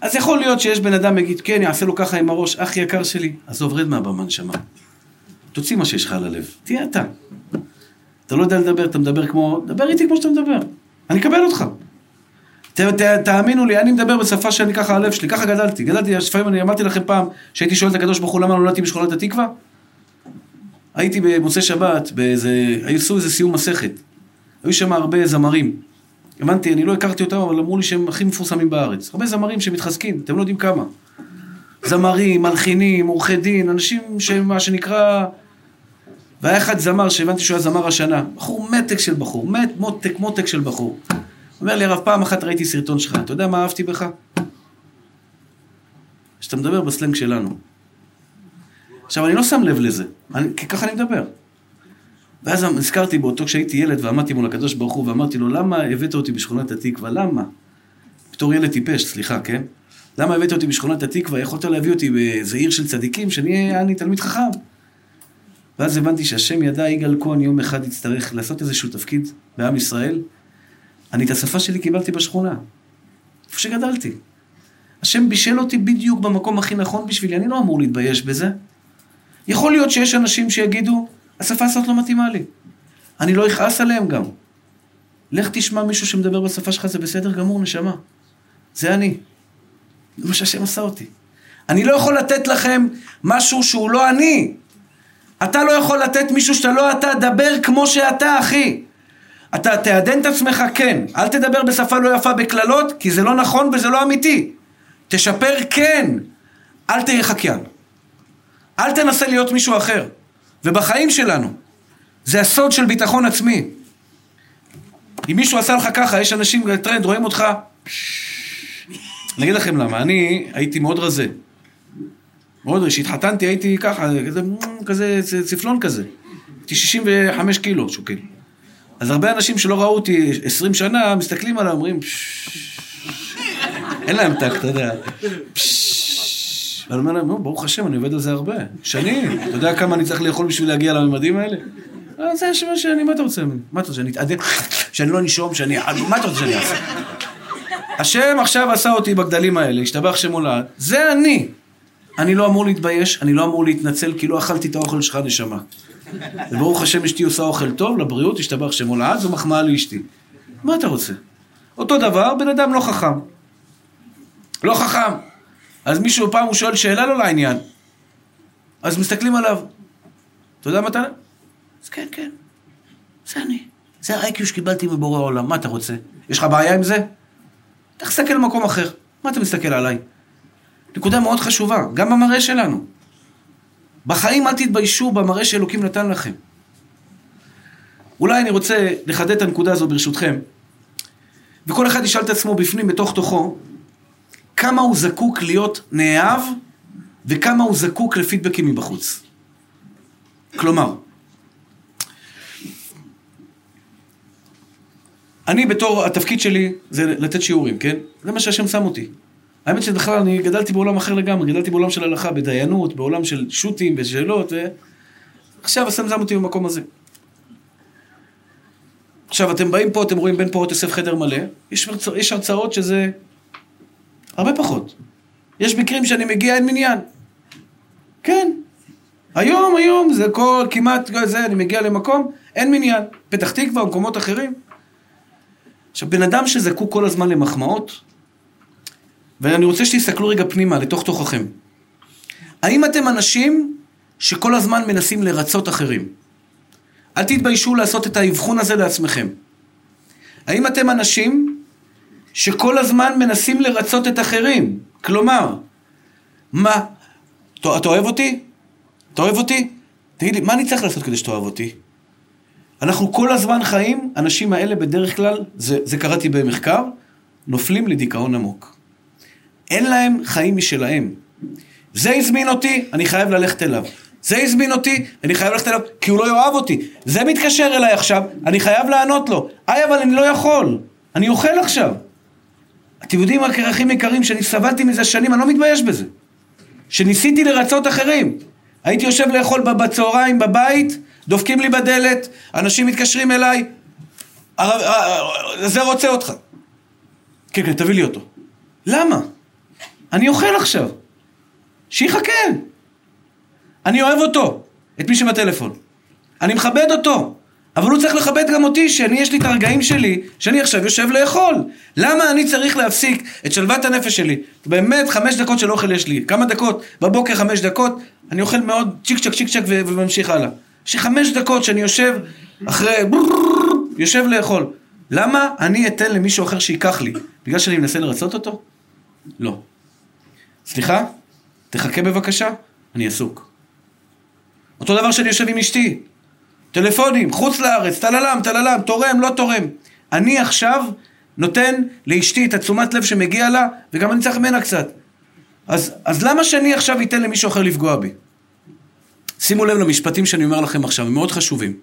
אז יכול להיות שיש בן אדם יגיד, כן, יעשה לו ככה עם הראש, אח יקר שלי, עזוב, רד מהבמה נשמה. תוציא מה שיש לך על הלב, תהיה אתה. אתה לא יודע לדבר, אתה מדבר כמו, דבר איתי כמו שאתה מדבר, אני אקבל אותך. ת, ת, תאמינו לי, אני מדבר בשפה שאני ככה, הלב שלי, ככה גדלתי. גדלתי, לפעמים אני אמרתי לכם פעם, שהייתי שואל את הקדוש ברוך הוא למה נולדתי בשכונת התקווה? הייתי במוצאי שבת, באיזה, עשו איזה סיום מסכת. היו שם הרבה זמרים. הבנתי, אני לא הכרתי אותם, אבל אמרו לי שהם הכי מפורסמים בארץ. הרבה זמרים שמתחזקים, אתם לא יודעים כמה. זמרים, מלחינים, עורכי דין, אנשים שמה שנקרא... והיה אחד זמר שהבנתי שהוא היה זמר השנה. בחור מתק של בחור, מת, מותק, מותק של בחור. אומר לי, הרב, פעם אחת ראיתי סרטון שלך, אתה יודע מה אהבתי בך? שאתה מדבר בסלנג שלנו. עכשיו, אני לא שם לב לזה, אני, כי ככה אני מדבר. ואז נזכרתי באותו כשהייתי ילד ועמדתי מול הקדוש ברוך הוא ואמרתי לו, למה הבאת אותי בשכונת התקווה? למה? בתור ילד טיפש, סליחה, כן? למה הבאת אותי בשכונת התקווה? יכולת להביא אותי באיזה עיר של צדיקים, שאני אני תלמיד חכם. ואז הבנתי שהשם ידע, יגאל כהן יום אחד יצטרך לעשות איזשהו תפקיד בעם ישראל. אני את השפה שלי קיבלתי בשכונה, איפה שגדלתי. השם בישל אותי בדיוק במקום הכי נכון בשבילי, אני לא אמור להתבייש בזה. יכול להיות שיש אנשים שיגידו, השפה הזאת לא מתאימה לי. אני לא אכעס עליהם גם. לך תשמע מישהו שמדבר בשפה שלך, זה בסדר גמור, נשמה. זה אני. זה מה שהשם עשה אותי. אני לא יכול לתת לכם משהו שהוא לא אני. אתה לא יכול לתת מישהו שאתה לא אתה, דבר כמו שאתה, אחי. אתה תעדן את עצמך, כן. אל תדבר בשפה לא יפה בקללות, כי זה לא נכון וזה לא אמיתי. תשפר, כן. אל תהיה חקיין. אל תנסה להיות מישהו אחר. ובחיים שלנו, זה הסוד של ביטחון עצמי. אם מישהו עשה לך ככה, יש אנשים, טרנד, רואים אותך... אני אגיד לכם למה, אני הייתי מאוד רזה. מאוד, כשהתחתנתי הייתי ככה, כזה, כזה צפלון כזה. הייתי 65 קילו שוקל. אז הרבה אנשים שלא ראו אותי 20 שנה, מסתכלים עליי, אומרים, אין להם טק, אתה יודע. ואני אומר להם, ברוך השם, אני עובד על זה הרבה. שנים. אתה יודע כמה אני צריך לאכול בשביל להגיע לממדים האלה? אה, זה מה שאני, מה אתה רוצה ממני? מה אתה רוצה, שאני אתעדן? שאני לא אנשום? שאני... מה אתה רוצה שאני אעשה? השם עכשיו עשה אותי בגדלים האלה, השתבח שמו לעד. זה אני. אני לא אמור להתבייש, אני לא אמור להתנצל, כי לא אכלתי את האוכל שלך, נשמה. וברוך השם אשתי עושה אוכל טוב, לבריאות, השתבח שמו לעד, זו מחמאה לאשתי. מה אתה רוצה? אותו דבר, בן אדם לא חכם. לא חכם. אז מישהו פעם הוא שואל שאלה לא לעניין. אז מסתכלים עליו. אתה יודע מתי? אז כן, כן. זה אני. זה ה-IQ שקיבלתי מבורא העולם. מה אתה רוצה? יש לך בעיה עם זה? אתה תסתכל במקום אחר. מה אתה מסתכל עליי? נקודה מאוד חשובה, גם במראה שלנו. בחיים אל תתביישו במראה שאלוקים נתן לכם. אולי אני רוצה לחדד את הנקודה הזו ברשותכם, וכל אחד ישאל את עצמו בפנים, בתוך תוכו, כמה הוא זקוק להיות נאהב וכמה הוא זקוק לפידבקים מבחוץ. כלומר, אני בתור, התפקיד שלי זה לתת שיעורים, כן? זה מה שהשם שם אותי. האמת שבכלל אני גדלתי בעולם אחר לגמרי, גדלתי בעולם של הלכה, בדיינות, בעולם של שו"תים ושאלות, ו... עכשיו השם שם אותי במקום הזה. עכשיו, אתם באים פה, אתם רואים בן פורות יוסף חדר מלא, יש, יש הרצאות שזה הרבה פחות. יש מקרים שאני מגיע, אין מניין. כן. היום, היום, זה כל, כמעט זה, אני מגיע למקום, אין מניין. פתח תקווה ומקומות אחרים. עכשיו, בן אדם שזקוק כל הזמן למחמאות, ואני רוצה שתסתכלו רגע פנימה, לתוך תוככם. האם אתם אנשים שכל הזמן מנסים לרצות אחרים? אל תתביישו לעשות את האבחון הזה לעצמכם. האם אתם אנשים שכל הזמן מנסים לרצות את אחרים? כלומר, מה? אתה, אוהב אותי? אתה אוהב אותי? תגיד לי, מה אני צריך לעשות כדי שתאהב אותי? אנחנו כל הזמן חיים, האנשים האלה בדרך כלל, זה, זה קראתי במחקר, נופלים לדיכאון עמוק. אין להם חיים משלהם. זה הזמין אותי, אני חייב ללכת אליו. זה הזמין אותי, אני חייב ללכת אליו, כי הוא לא יאהב אותי. זה מתקשר אליי עכשיו, אני חייב לענות לו. היי, אבל אני לא יכול. אני אוכל עכשיו. אתם יודעים מה, אחים יקרים, שאני סבלתי מזה שנים, אני לא מתבייש בזה. שניסיתי לרצות אחרים. הייתי יושב לאכול בצהריים בבית, דופקים לי בדלת, אנשים מתקשרים אליי, זה רוצה אותך. כן, כן, תביא לי אותו. למה? אני אוכל עכשיו. שיחכה. אני אוהב אותו, את מי שבטלפון. אני מכבד אותו. אבל הוא צריך לכבד גם אותי, שאני, יש לי את הרגעים שלי, שאני עכשיו יושב לאכול. למה אני צריך להפסיק את שלוות הנפש שלי? באמת, חמש דקות של אוכל יש לי. כמה דקות? בבוקר חמש דקות, אני אוכל מאוד צ'יק צ'ק צ'יק צ'ק וממשיך הלאה. יש לי חמש דקות שאני יושב אחרי... יושב לאכול. למה אני אתן למישהו אחר שייקח לי? בגלל שאני מנסה לרצות אותו? לא. סליחה? תחכה בבקשה, אני עסוק. אותו דבר שאני יושב עם אשתי. טלפונים, חוץ לארץ, טללם, טללם, תורם, לא תורם. אני עכשיו נותן לאשתי את התשומת לב שמגיע לה, וגם אני צריך ממנה קצת. אז, אז למה שאני עכשיו אתן למישהו אחר לפגוע בי? שימו לב למשפטים שאני אומר לכם עכשיו, הם מאוד חשובים.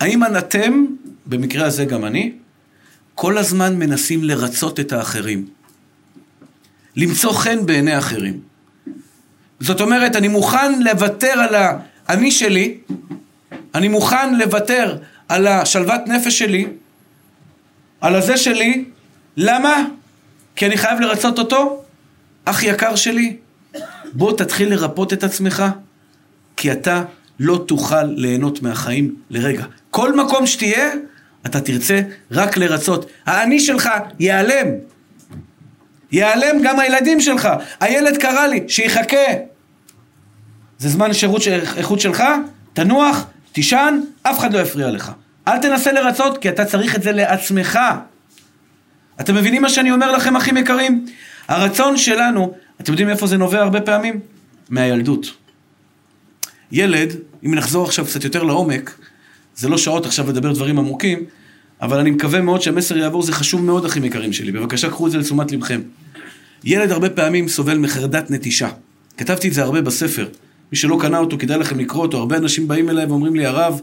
האם אתם, במקרה הזה גם אני, כל הזמן מנסים לרצות את האחרים? למצוא חן בעיני אחרים. זאת אומרת, אני מוכן לוותר על האני שלי, אני מוכן לוותר על השלוות נפש שלי, על הזה שלי, למה? כי אני חייב לרצות אותו? אח יקר שלי, בוא תתחיל לרפות את עצמך, כי אתה לא תוכל ליהנות מהחיים לרגע. כל מקום שתהיה, אתה תרצה רק לרצות. האני שלך ייעלם. ייעלם גם הילדים שלך. הילד קרא לי, שיחכה. זה זמן שירות איכות שלך, תנוח, תישן, אף אחד לא יפריע לך. אל תנסה לרצות, כי אתה צריך את זה לעצמך. אתם מבינים מה שאני אומר לכם, אחים יקרים? הרצון שלנו, אתם יודעים מאיפה זה נובע הרבה פעמים? מהילדות. ילד, אם נחזור עכשיו קצת יותר לעומק, זה לא שעות עכשיו לדבר דברים עמוקים, אבל אני מקווה מאוד שהמסר יעבור, זה חשוב מאוד, אחים יקרים שלי. בבקשה, קחו את זה לתשומת לבכם. ילד הרבה פעמים סובל מחרדת נטישה. כתבתי את זה הרבה בספר. מי שלא קנה אותו, כדאי לכם לקרוא אותו. הרבה אנשים באים אליי ואומרים לי, הרב,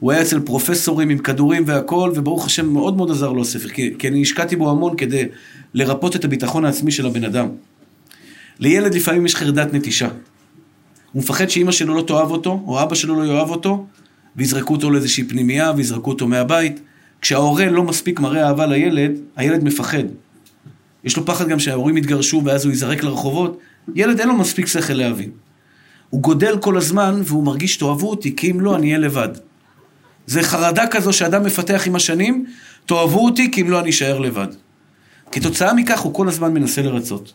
הוא היה אצל פרופסורים עם כדורים והכול, וברוך השם מאוד מאוד עזר לו הספר, כי, כי אני השקעתי בו המון כדי לרפות את הביטחון העצמי של הבן אדם. לילד לפעמים יש חרדת נטישה. הוא מפחד שאימא שלו לא תאהב אותו, או אבא שלו לא יאהב אותו, ויזרקו אותו לאיזושהי פנימייה, ויזרקו אותו מהבית. כשההורה לא מספיק מראה אהבה לילד, הילד מפחד. יש לו פחד גם שההורים יתגרשו ואז הוא ייזרק לרחובות. ילד אין לו מספיק שכל להבין. הוא גודל כל הזמן והוא מרגיש תאהבו אותי, כי אם לא, אני אהיה לבד. זה חרדה כזו שאדם מפתח עם השנים, תאהבו אותי, כי אם לא, אני אשאר לבד. כתוצאה מכך הוא כל הזמן מנסה לרצות.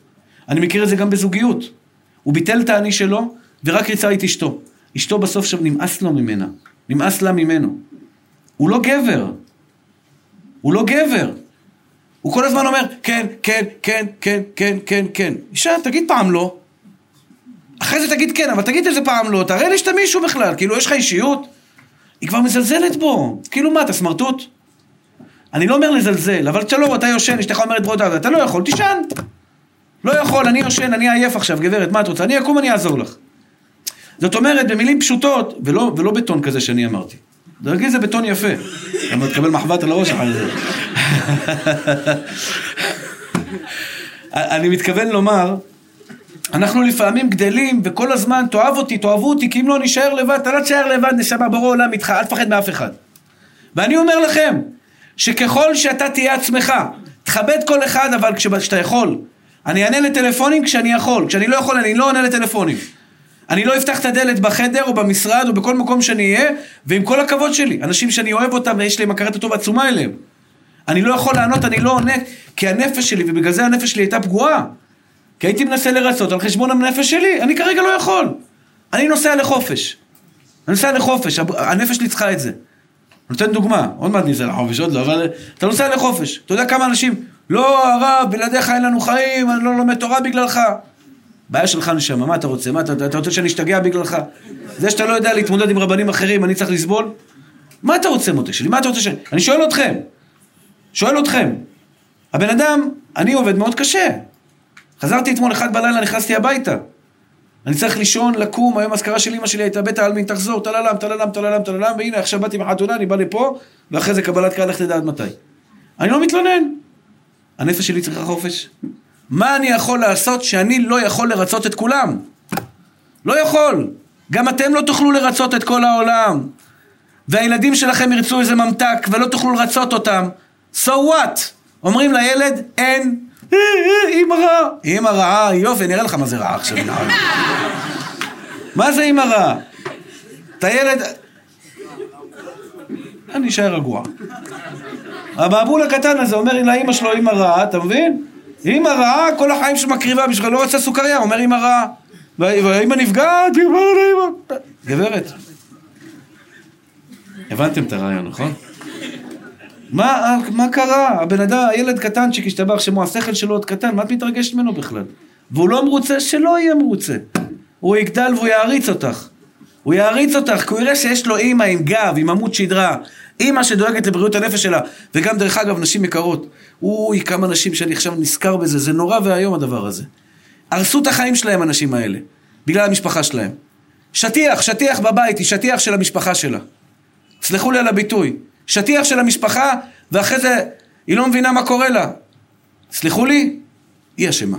אני מכיר את זה גם בזוגיות. הוא ביטל את האני שלו, ורק ריצה את אשתו. אשתו בסוף שם נמאס לו ממנה, נמאס לה ממנו. הוא לא גבר. הוא לא גבר. הוא כל הזמן אומר, כן, כן, כן, כן, כן, כן, כן. אישה, תגיד פעם לא. אחרי זה תגיד כן, אבל תגיד איזה פעם לא, תראה לי שאתה מישהו בכלל, כאילו, יש לך אישיות? היא כבר מזלזלת בו. כאילו, מה, אתה סמרטוט? אני לא אומר לזלזל, אבל שלום, אתה יושן, אשתך אומרת ברוד אתה לא יכול, תישן. לא יכול, אני יושן, אני עייף עכשיו, גברת, מה את רוצה? אני אקום, אני אעזור לך. זאת אומרת, במילים פשוטות, ולא, ולא בטון כזה שאני אמרתי. דרגי זה בטון יפה. למה תקבל מחבת על הראש אחרי זה. [laughs] אני מתכוון לומר, אנחנו לפעמים גדלים, וכל הזמן, תאהב אותי, תאהבו אותי, כי אם לא נשאר לבד, אתה לא תשאר לבד, נשמה, ברור עולם איתך, אל תפחד מאף אחד. ואני אומר לכם, שככל שאתה תהיה עצמך, תכבד כל אחד, אבל כשאתה יכול. אני אענה לטלפונים כשאני יכול, כשאני לא יכול אני לא עונה לטלפונים. אני לא אפתח את הדלת בחדר או במשרד או בכל מקום שאני אהיה, ועם כל הכבוד שלי, אנשים שאני אוהב אותם ויש להם הכרת הטוב עצומה אליהם. אני לא יכול לענות, אני לא עונה, כי הנפש שלי, ובגלל זה הנפש שלי הייתה פגועה. כי הייתי מנסה לרצות על חשבון הנפש שלי, אני כרגע לא יכול. אני נוסע לחופש. אני נוסע לחופש, הנפש שלי צריכה את זה. נותן דוגמה, עוד מעט ניסע לחופש, עוד לא, אבל אתה נוסע לחופש. אתה יודע כמה אנשים, לא, הרב, בלעדיך אין לנו חיים, אני לא לומד תורה בגללך. בעיה שלך נשמה, מה אתה רוצה? מה אתה, אתה רוצה שאני אשתגע בגללך? זה שאתה לא יודע להתמודד עם רבנים אחרים, אני צריך לסבול? מה אתה רוצה מוטה שלי? מה אתה רוצה ש... אני שואל אתכם. שואל אתכם. הבן אדם, אני עובד מאוד קשה. חזרתי אתמול אחד בלילה, נכנסתי הביתה. אני צריך לישון, לקום, היום אזכרה של אמא שלי הייתה בית העלמין, תחזור, טללם, טללם, טללם, טללם, והנה עכשיו באתי מחתונה, אני בא לפה, ואחרי זה קבלת קהל, לך תדע עד מתי. אני לא מתלונן. הנפש שלי צריכה חופש. מה אני יכול לעשות שאני לא יכול לרצות את כולם? לא יכול. גם אתם לא תוכלו לרצות את כל העולם. והילדים שלכם ירצו איזה ממתק ולא תוכלו לרצות אותם. So what? אומרים לילד, אין. אימא רעה. אימא רעה, יופי, נראה לך מה זה רעה עכשיו. מה זה אימא רעה? אתה ילד... אני אשאר רגוע. הבעבול הקטן הזה אומר לאימא שלו אימא רעה, אתה מבין? אימא רעה, כל החיים שלו מקריבה בשביל לא רוצה סוכריה, אומר אימא רעה. והאימא נפגעת, היא אומרת לאימא. גברת. הבנתם את הרעיון, נכון? מה, מה קרה? הבן אדם, הילד קטנצ'יק השתבח שמו, השכל שלו עוד קטן, מה את מתרגשת ממנו בכלל? והוא לא מרוצה, שלא יהיה מרוצה. הוא יגדל והוא יעריץ אותך. הוא יעריץ אותך, כי הוא יראה שיש לו אימא עם גב, עם עמוד שדרה. אימא שדואגת לבריאות הנפש שלה. וגם, דרך אגב, נשים יקרות. אוי, כמה נשים שאני עכשיו נזכר בזה, זה נורא ואיום הדבר הזה. הרסו את החיים שלהם, הנשים האלה. בגלל המשפחה שלהם. שטיח, שטיח בבית, היא שטיח של המשפחה שלה. סלחו לי על הביטוי. שטיח של המשפחה, ואחרי זה היא לא מבינה מה קורה לה. סלחו לי, היא אשמה.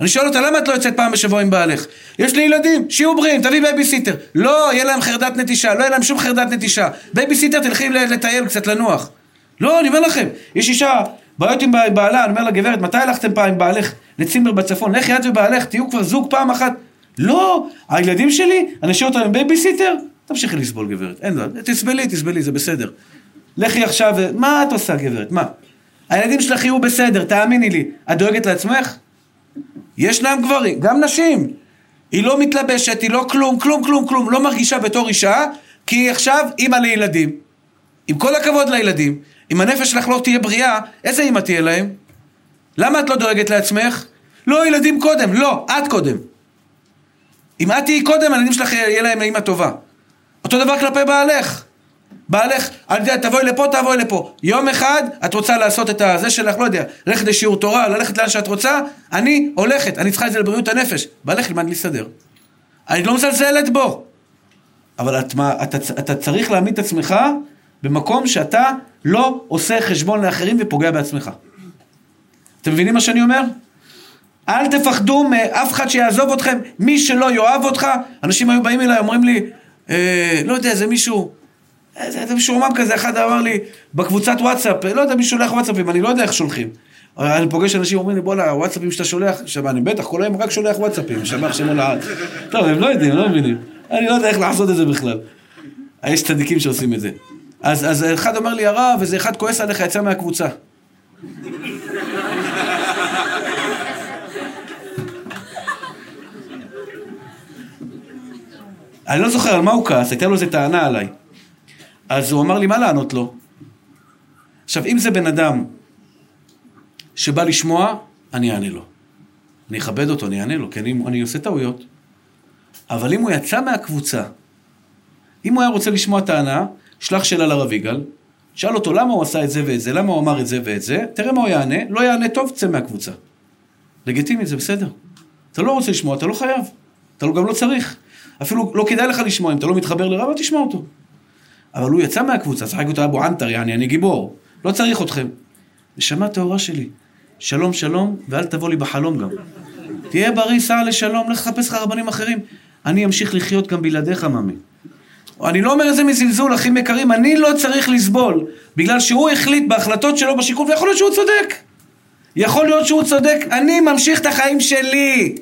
אני שואל אותה, למה את לא יוצאת פעם בשבוע עם בעלך? יש לי ילדים, שיהיו בריאים, תביא בייביסיטר. לא, יהיה להם חרדת נטישה, לא יהיה להם שום חרדת נטישה. בייביסיטר תלכי לטייל קצת, לנוח. לא, אני אומר לכם, יש אישה, בעיות עם בעלה, אני אומר לה, גברת, מתי הלכתם פעם עם בעלך לצימר בצפון? לכי את ובעלך, תהיו כבר זוג פעם אחת. לא, הילדים שלי, אני אשאיר אותם עם בייביסיטר? תמשיכי לסבול, גברת. אין דבר, תסבלי, תסבלי, זה בסדר. לכי עכשיו, מה את עושה, גברת? מה? הילדים שלך יהיו בסדר, תאמיני לי. את דואגת לעצמך? יש להם גברים, גם נשים. היא לא מתלבשת, היא לא כלום, כלום, כלום, כלום, לא מרגישה בתור אישה, כי היא עכשיו אימא לילדים. עם כל הכבוד לילדים, אם הנפש שלך לא תהיה בריאה, איזה אימא תהיה להם? למה את לא דואגת לעצמך? לא, ילדים קודם, לא, את קודם. אם את תהיי קודם, הילדים שלך יהיה להם אימא טובה. אותו דבר כלפי בעלך. בעלך, אני יודע, תבואי לפה, תבואי לפה. יום אחד את רוצה לעשות את הזה שלך, לא יודע, ללכת לשיעור תורה, ללכת לאן שאת רוצה, אני הולכת, אני צריכה את זה לבריאות הנפש. בעלך ילמד להסתדר. אני לא מזלזלת בו. אבל את, מה, אתה, אתה צריך להעמיד את עצמך במקום שאתה לא עושה חשבון לאחרים ופוגע בעצמך. אתם מבינים מה שאני אומר? אל תפחדו מאף אחד שיעזוב אתכם, מי שלא יאהב אותך, אנשים היו באים אליי, אומרים לי, אה, לא יודע, זה מישהו, איזה, איזה משועמם כזה, אחד אמר לי, בקבוצת וואטסאפ, לא יודע מי שולח וואטסאפים, אני לא יודע איך שולחים. אני פוגש אנשים אומרים לי, בואנה, הוואטסאפים שאתה שולח, עכשיו אני בטח, כל היום רק שולח וואטסאפים, שבח שמו לעד. טוב, הם לא יודעים, לא מבינים. אני לא יודע איך לעשות את זה בכלל. יש צדיקים שעושים את זה. אז, אז אחד אומר לי, הרב, איזה אחד כועס עליך, יצא מהקבוצה. אני לא זוכר על מה הוא כעס, הייתה לו איזה טענה עליי. אז הוא אמר לי, מה לענות לו? עכשיו, אם זה בן אדם שבא לשמוע, אני אענה לו. אני אכבד אותו, אני אענה לו, כי אני, אני עושה טעויות. אבל אם הוא יצא מהקבוצה, אם הוא היה רוצה לשמוע טענה, שלח שאלה לרב יגאל, שאל אותו למה הוא עשה את זה ואת זה, למה הוא אמר את זה ואת זה, תראה מה הוא יענה, לא יענה טוב, צא מהקבוצה. לגיטימי, זה בסדר. אתה לא רוצה לשמוע, אתה לא חייב. אתה גם לא צריך. אפילו לא כדאי לך לשמוע, אם אתה לא מתחבר לרב, תשמע אותו. אבל הוא יצא מהקבוצה, שחק אותו אבו ענתר, יעני, אני גיבור. לא צריך אתכם. נשמה טהורה שלי, שלום שלום, ואל תבוא לי בחלום גם. תהיה בריא, סע לשלום, לך לחפש לך רבנים אחרים. אני אמשיך לחיות גם בלעדיך, ממי. אני לא אומר את זה מזלזול, אחים יקרים, אני לא צריך לסבול, בגלל שהוא החליט בהחלטות שלו בשיקול, ויכול להיות שהוא צודק. יכול להיות שהוא צודק, אני ממשיך את החיים שלי.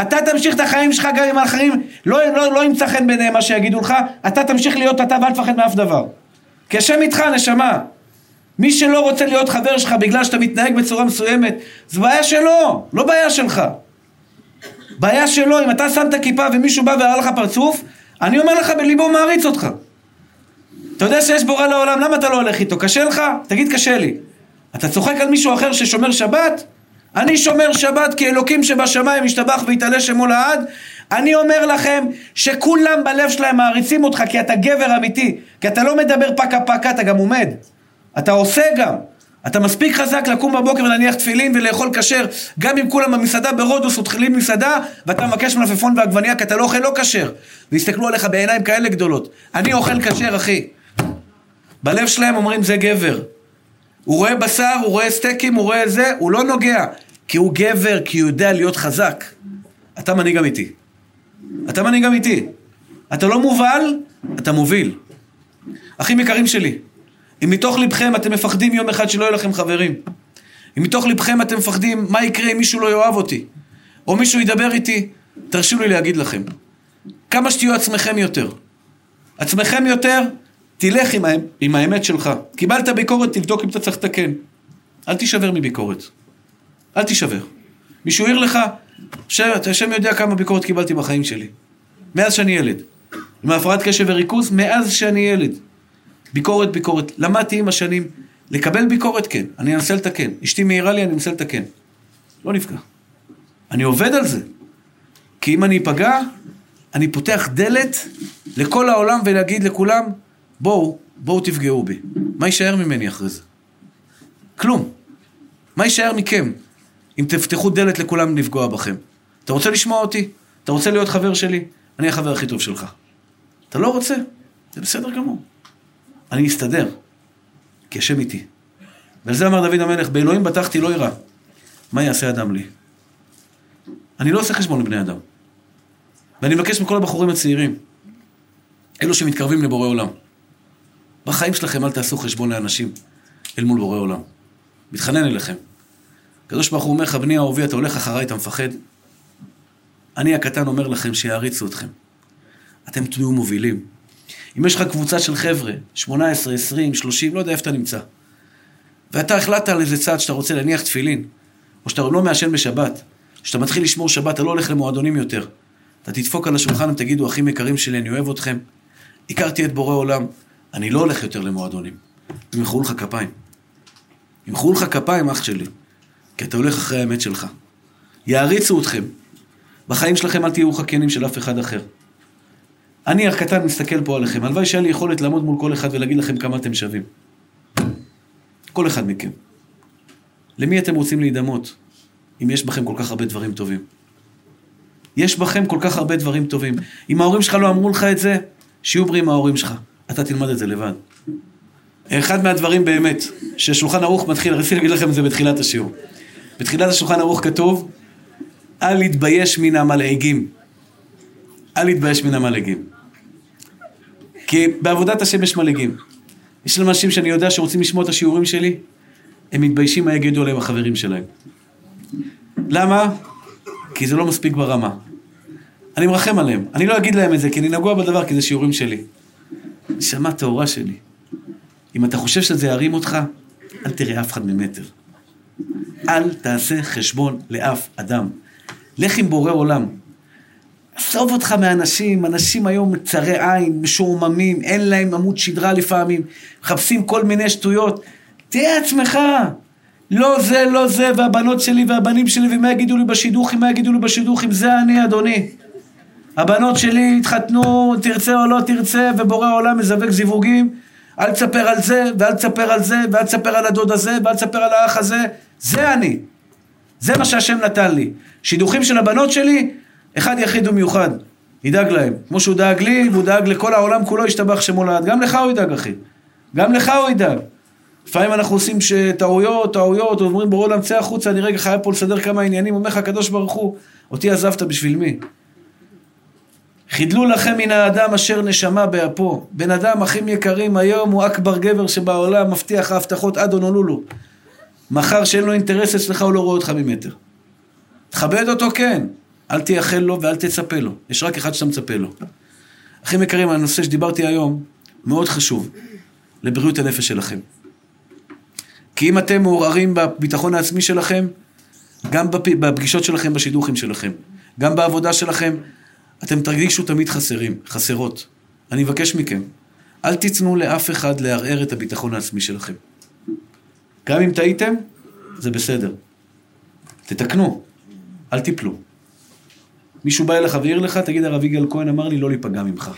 אתה תמשיך את החיים שלך גם עם האחרים, לא, לא, לא ימצא חן בעיניהם מה שיגידו לך, אתה תמשיך להיות אתה ואל תפחד מאף דבר. כי השם איתך, נשמה. מי שלא רוצה להיות חבר שלך בגלל שאתה מתנהג בצורה מסוימת, זו בעיה שלו, לא בעיה שלך. בעיה שלו, אם אתה שם את הכיפה ומישהו בא והראה לך פרצוף, אני אומר לך בליבו מעריץ אותך. אתה יודע שיש בורא לעולם, למה אתה לא הולך איתו? קשה לך? תגיד קשה לי. אתה צוחק על מישהו אחר ששומר שבת? אני שומר שבת כי אלוקים שבשמיים ישתבח ויתעלה שמו לעד. אני אומר לכם שכולם בלב שלהם מעריצים אותך כי אתה גבר אמיתי. כי אתה לא מדבר פקה פקה, אתה גם עומד. אתה עושה גם. אתה מספיק חזק לקום בבוקר ולהניח תפילין ולאכול כשר גם אם כולם במסעדה ברודוס אוכלים מסעדה ואתה מבקש מלפפון ועגבניה כי אתה לא אוכל לא כשר ויסתכלו עליך בעיניים כאלה גדולות אני אוכל כשר אחי בלב שלהם אומרים זה גבר הוא רואה בשר, הוא רואה סטייקים, הוא רואה זה, הוא לא נוגע כי הוא גבר, כי הוא יודע להיות חזק. אתה מנהיג אמיתי. אתה מנהיג אמיתי. אתה לא מובל, אתה מוביל. אחים יקרים שלי אם מתוך לבכם אתם מפחדים יום אחד שלא יהיו לכם חברים, אם מתוך לבכם אתם מפחדים מה יקרה אם מישהו לא יאהב אותי, או מישהו ידבר איתי, תרשו לי להגיד לכם, כמה שתהיו עצמכם יותר. עצמכם יותר, תלך עם, האמת, עם האמת שלך. קיבלת ביקורת, תבדוק אם אתה צריך לתקן. אל תישבר מביקורת. אל תישבר. מישהו העיר לך, השם יודע כמה ביקורת קיבלתי בחיים שלי. מאז שאני ילד. עם הפרעת קשב וריכוז, מאז שאני ילד. ביקורת, ביקורת. למדתי עם השנים, לקבל ביקורת כן, אני אנסה לתקן. אשתי מעירה לי, אני אנסה לתקן. לא נפגע. אני עובד על זה. כי אם אני אפגע, אני פותח דלת לכל העולם ולהגיד לכולם, בואו, בואו תפגעו בי. מה יישאר ממני אחרי זה? כלום. מה יישאר מכם אם תפתחו דלת לכולם לפגוע בכם? אתה רוצה לשמוע אותי? אתה רוצה להיות חבר שלי? אני החבר הכי טוב שלך. אתה לא רוצה? זה בסדר גמור. אני אסתדר, כי השם איתי. ועל זה אמר דוד המלך, באלוהים בטחתי לא ירא. מה יעשה אדם לי? אני לא עושה חשבון לבני אדם. ואני מבקש מכל הבחורים הצעירים, אלו שמתקרבים לבורא עולם, בחיים שלכם אל תעשו חשבון לאנשים אל מול בורא עולם. מתחנן אליכם. הקדוש ברוך הוא אומר לך, בני אהובי, אתה הולך אחריי, אתה מפחד? אני הקטן אומר לכם שיעריצו אתכם. אתם תהיו מובילים. אם יש לך קבוצה של חבר'ה, 18, 20, 30, לא יודע איפה אתה נמצא, ואתה החלטת על איזה צעד שאתה רוצה להניח תפילין, או שאתה לא מעשן בשבת, שאתה מתחיל לשמור שבת, אתה לא הולך למועדונים יותר. אתה תדפוק על השולחן ותגידו, אחים יקרים שלי, אני אוהב אתכם. הכרתי את בורא עולם, אני לא הולך יותר למועדונים. ימחאו לך כפיים. ימחאו לך כפיים, אח שלי, כי אתה הולך אחרי האמת שלך. יעריצו אתכם. בחיים שלכם אל תהיו חקיינים של אף אחד אחר. אני הקטן מסתכל פה עליכם, הלוואי שהיה לי יכולת לעמוד מול כל אחד ולהגיד לכם כמה אתם שווים. כל אחד מכם. למי אתם רוצים להידמות, אם יש בכם כל כך הרבה דברים טובים? יש בכם כל כך הרבה דברים טובים. אם ההורים שלך לא אמרו לך את זה, שיהיו בריאים ההורים שלך. אתה תלמד את זה לבד. אחד מהדברים באמת, ששולחן ערוך מתחיל, רציתי להגיד לכם את זה בתחילת השיעור. בתחילת השולחן ערוך כתוב, אל להתבייש מן המלעיגים. אל להתבייש מן המלעיגים. כי בעבודת השם יש מלעיגים. יש אנשים שאני יודע שרוצים לשמוע את השיעורים שלי, הם מתביישים מה יגידו עליהם החברים שלהם. למה? כי זה לא מספיק ברמה. אני מרחם עליהם. אני לא אגיד להם את זה, כי אני נגוע בדבר, כי זה שיעורים שלי. נשמה טהורה שלי. אם אתה חושב שזה ירים אותך, אל תראה אף אחד ממטר. אל תעשה חשבון לאף אדם. לך עם בורא עולם. עזוב אותך מאנשים, אנשים היום צרי עין, משועממים, אין להם עמוד שדרה לפעמים, מחפשים כל מיני שטויות. תהיה עצמך. לא זה, לא זה, והבנות שלי והבנים שלי, ומה יגידו לי בשידוכים, מה יגידו לי בשידוכים, זה אני, אדוני. הבנות שלי התחתנו, תרצה או לא תרצה, ובורא העולם מזווק זיווגים. אל תספר על זה, ואל תספר על זה, ואל תספר על הדוד הזה, ואל תספר על האח הזה. זה אני. זה מה שהשם נתן לי. שידוכים של הבנות שלי, אחד יחיד ומיוחד, ידאג להם. כמו שהוא דאג לי, והוא דאג לכל העולם כולו, ישתבח שמו לעד. גם לך הוא ידאג, אחי. גם לך הוא ידאג. לפעמים אנחנו עושים טעויות, טעויות, אומרים בורא עולם, צא החוצה, אני רגע חייב פה לסדר כמה עניינים. אומר לך הקדוש ברוך הוא, אותי עזבת בשביל מי? חידלו לכם מן האדם אשר נשמה באפו. בן אדם, אחים יקרים, היום הוא אכבר גבר שבעולם, מבטיח ההבטחות עד הונולולו. מחר שאין לו אינטרס אצלך, הוא לא רואה אותך ממטר. תכבד אותו, כן. אל תייחל לו ואל תצפה לו. יש רק אחד שאתה מצפה לו. אחים יקרים, הנושא שדיברתי היום מאוד חשוב לבריאות הנפש שלכם. כי אם אתם מעורערים בביטחון העצמי שלכם, גם בפגישות שלכם, בשידוכים שלכם, גם בעבודה שלכם, אתם תרגישו תמיד חסרים, חסרות. אני מבקש מכם, אל תיתנו לאף אחד לערער את הביטחון העצמי שלכם. גם אם טעיתם, זה בסדר. תתקנו, אל תיפלו. מישהו בא אליך והעיר לך, תגיד, הרב יגאל כהן אמר לי לא להיפגע ממך. [laughs]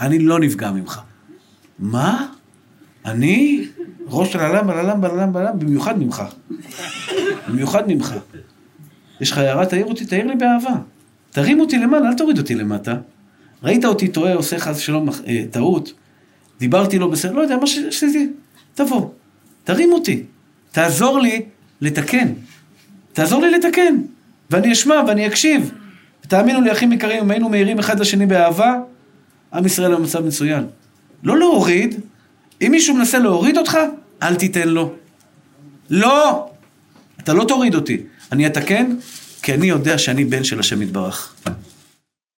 אני לא נפגע ממך. מה? אני? ראש של הלם, בללם, בללם, בללם, במיוחד ממך. במיוחד ממך. יש לך הערה, תעיר אותי, תעיר לי באהבה. תרים אותי למעלה, אל תוריד אותי למטה. ראית אותי טועה, עושה חס ושלום אה, טעות, דיברתי לו בסדר, לא יודע, מה שעשיתי, תבוא, תרים אותי, תעזור לי לתקן. תעזור לי לתקן. ואני אשמע ואני אקשיב. תאמינו לי, אחים יקרים, אם היינו מאירים אחד לשני באהבה, עם ישראל במצב מצוין. לא להוריד, אם מישהו מנסה להוריד אותך, אל תיתן לו. לא! אתה לא תוריד אותי. אני אתקן, כי אני יודע שאני בן של השם יתברך.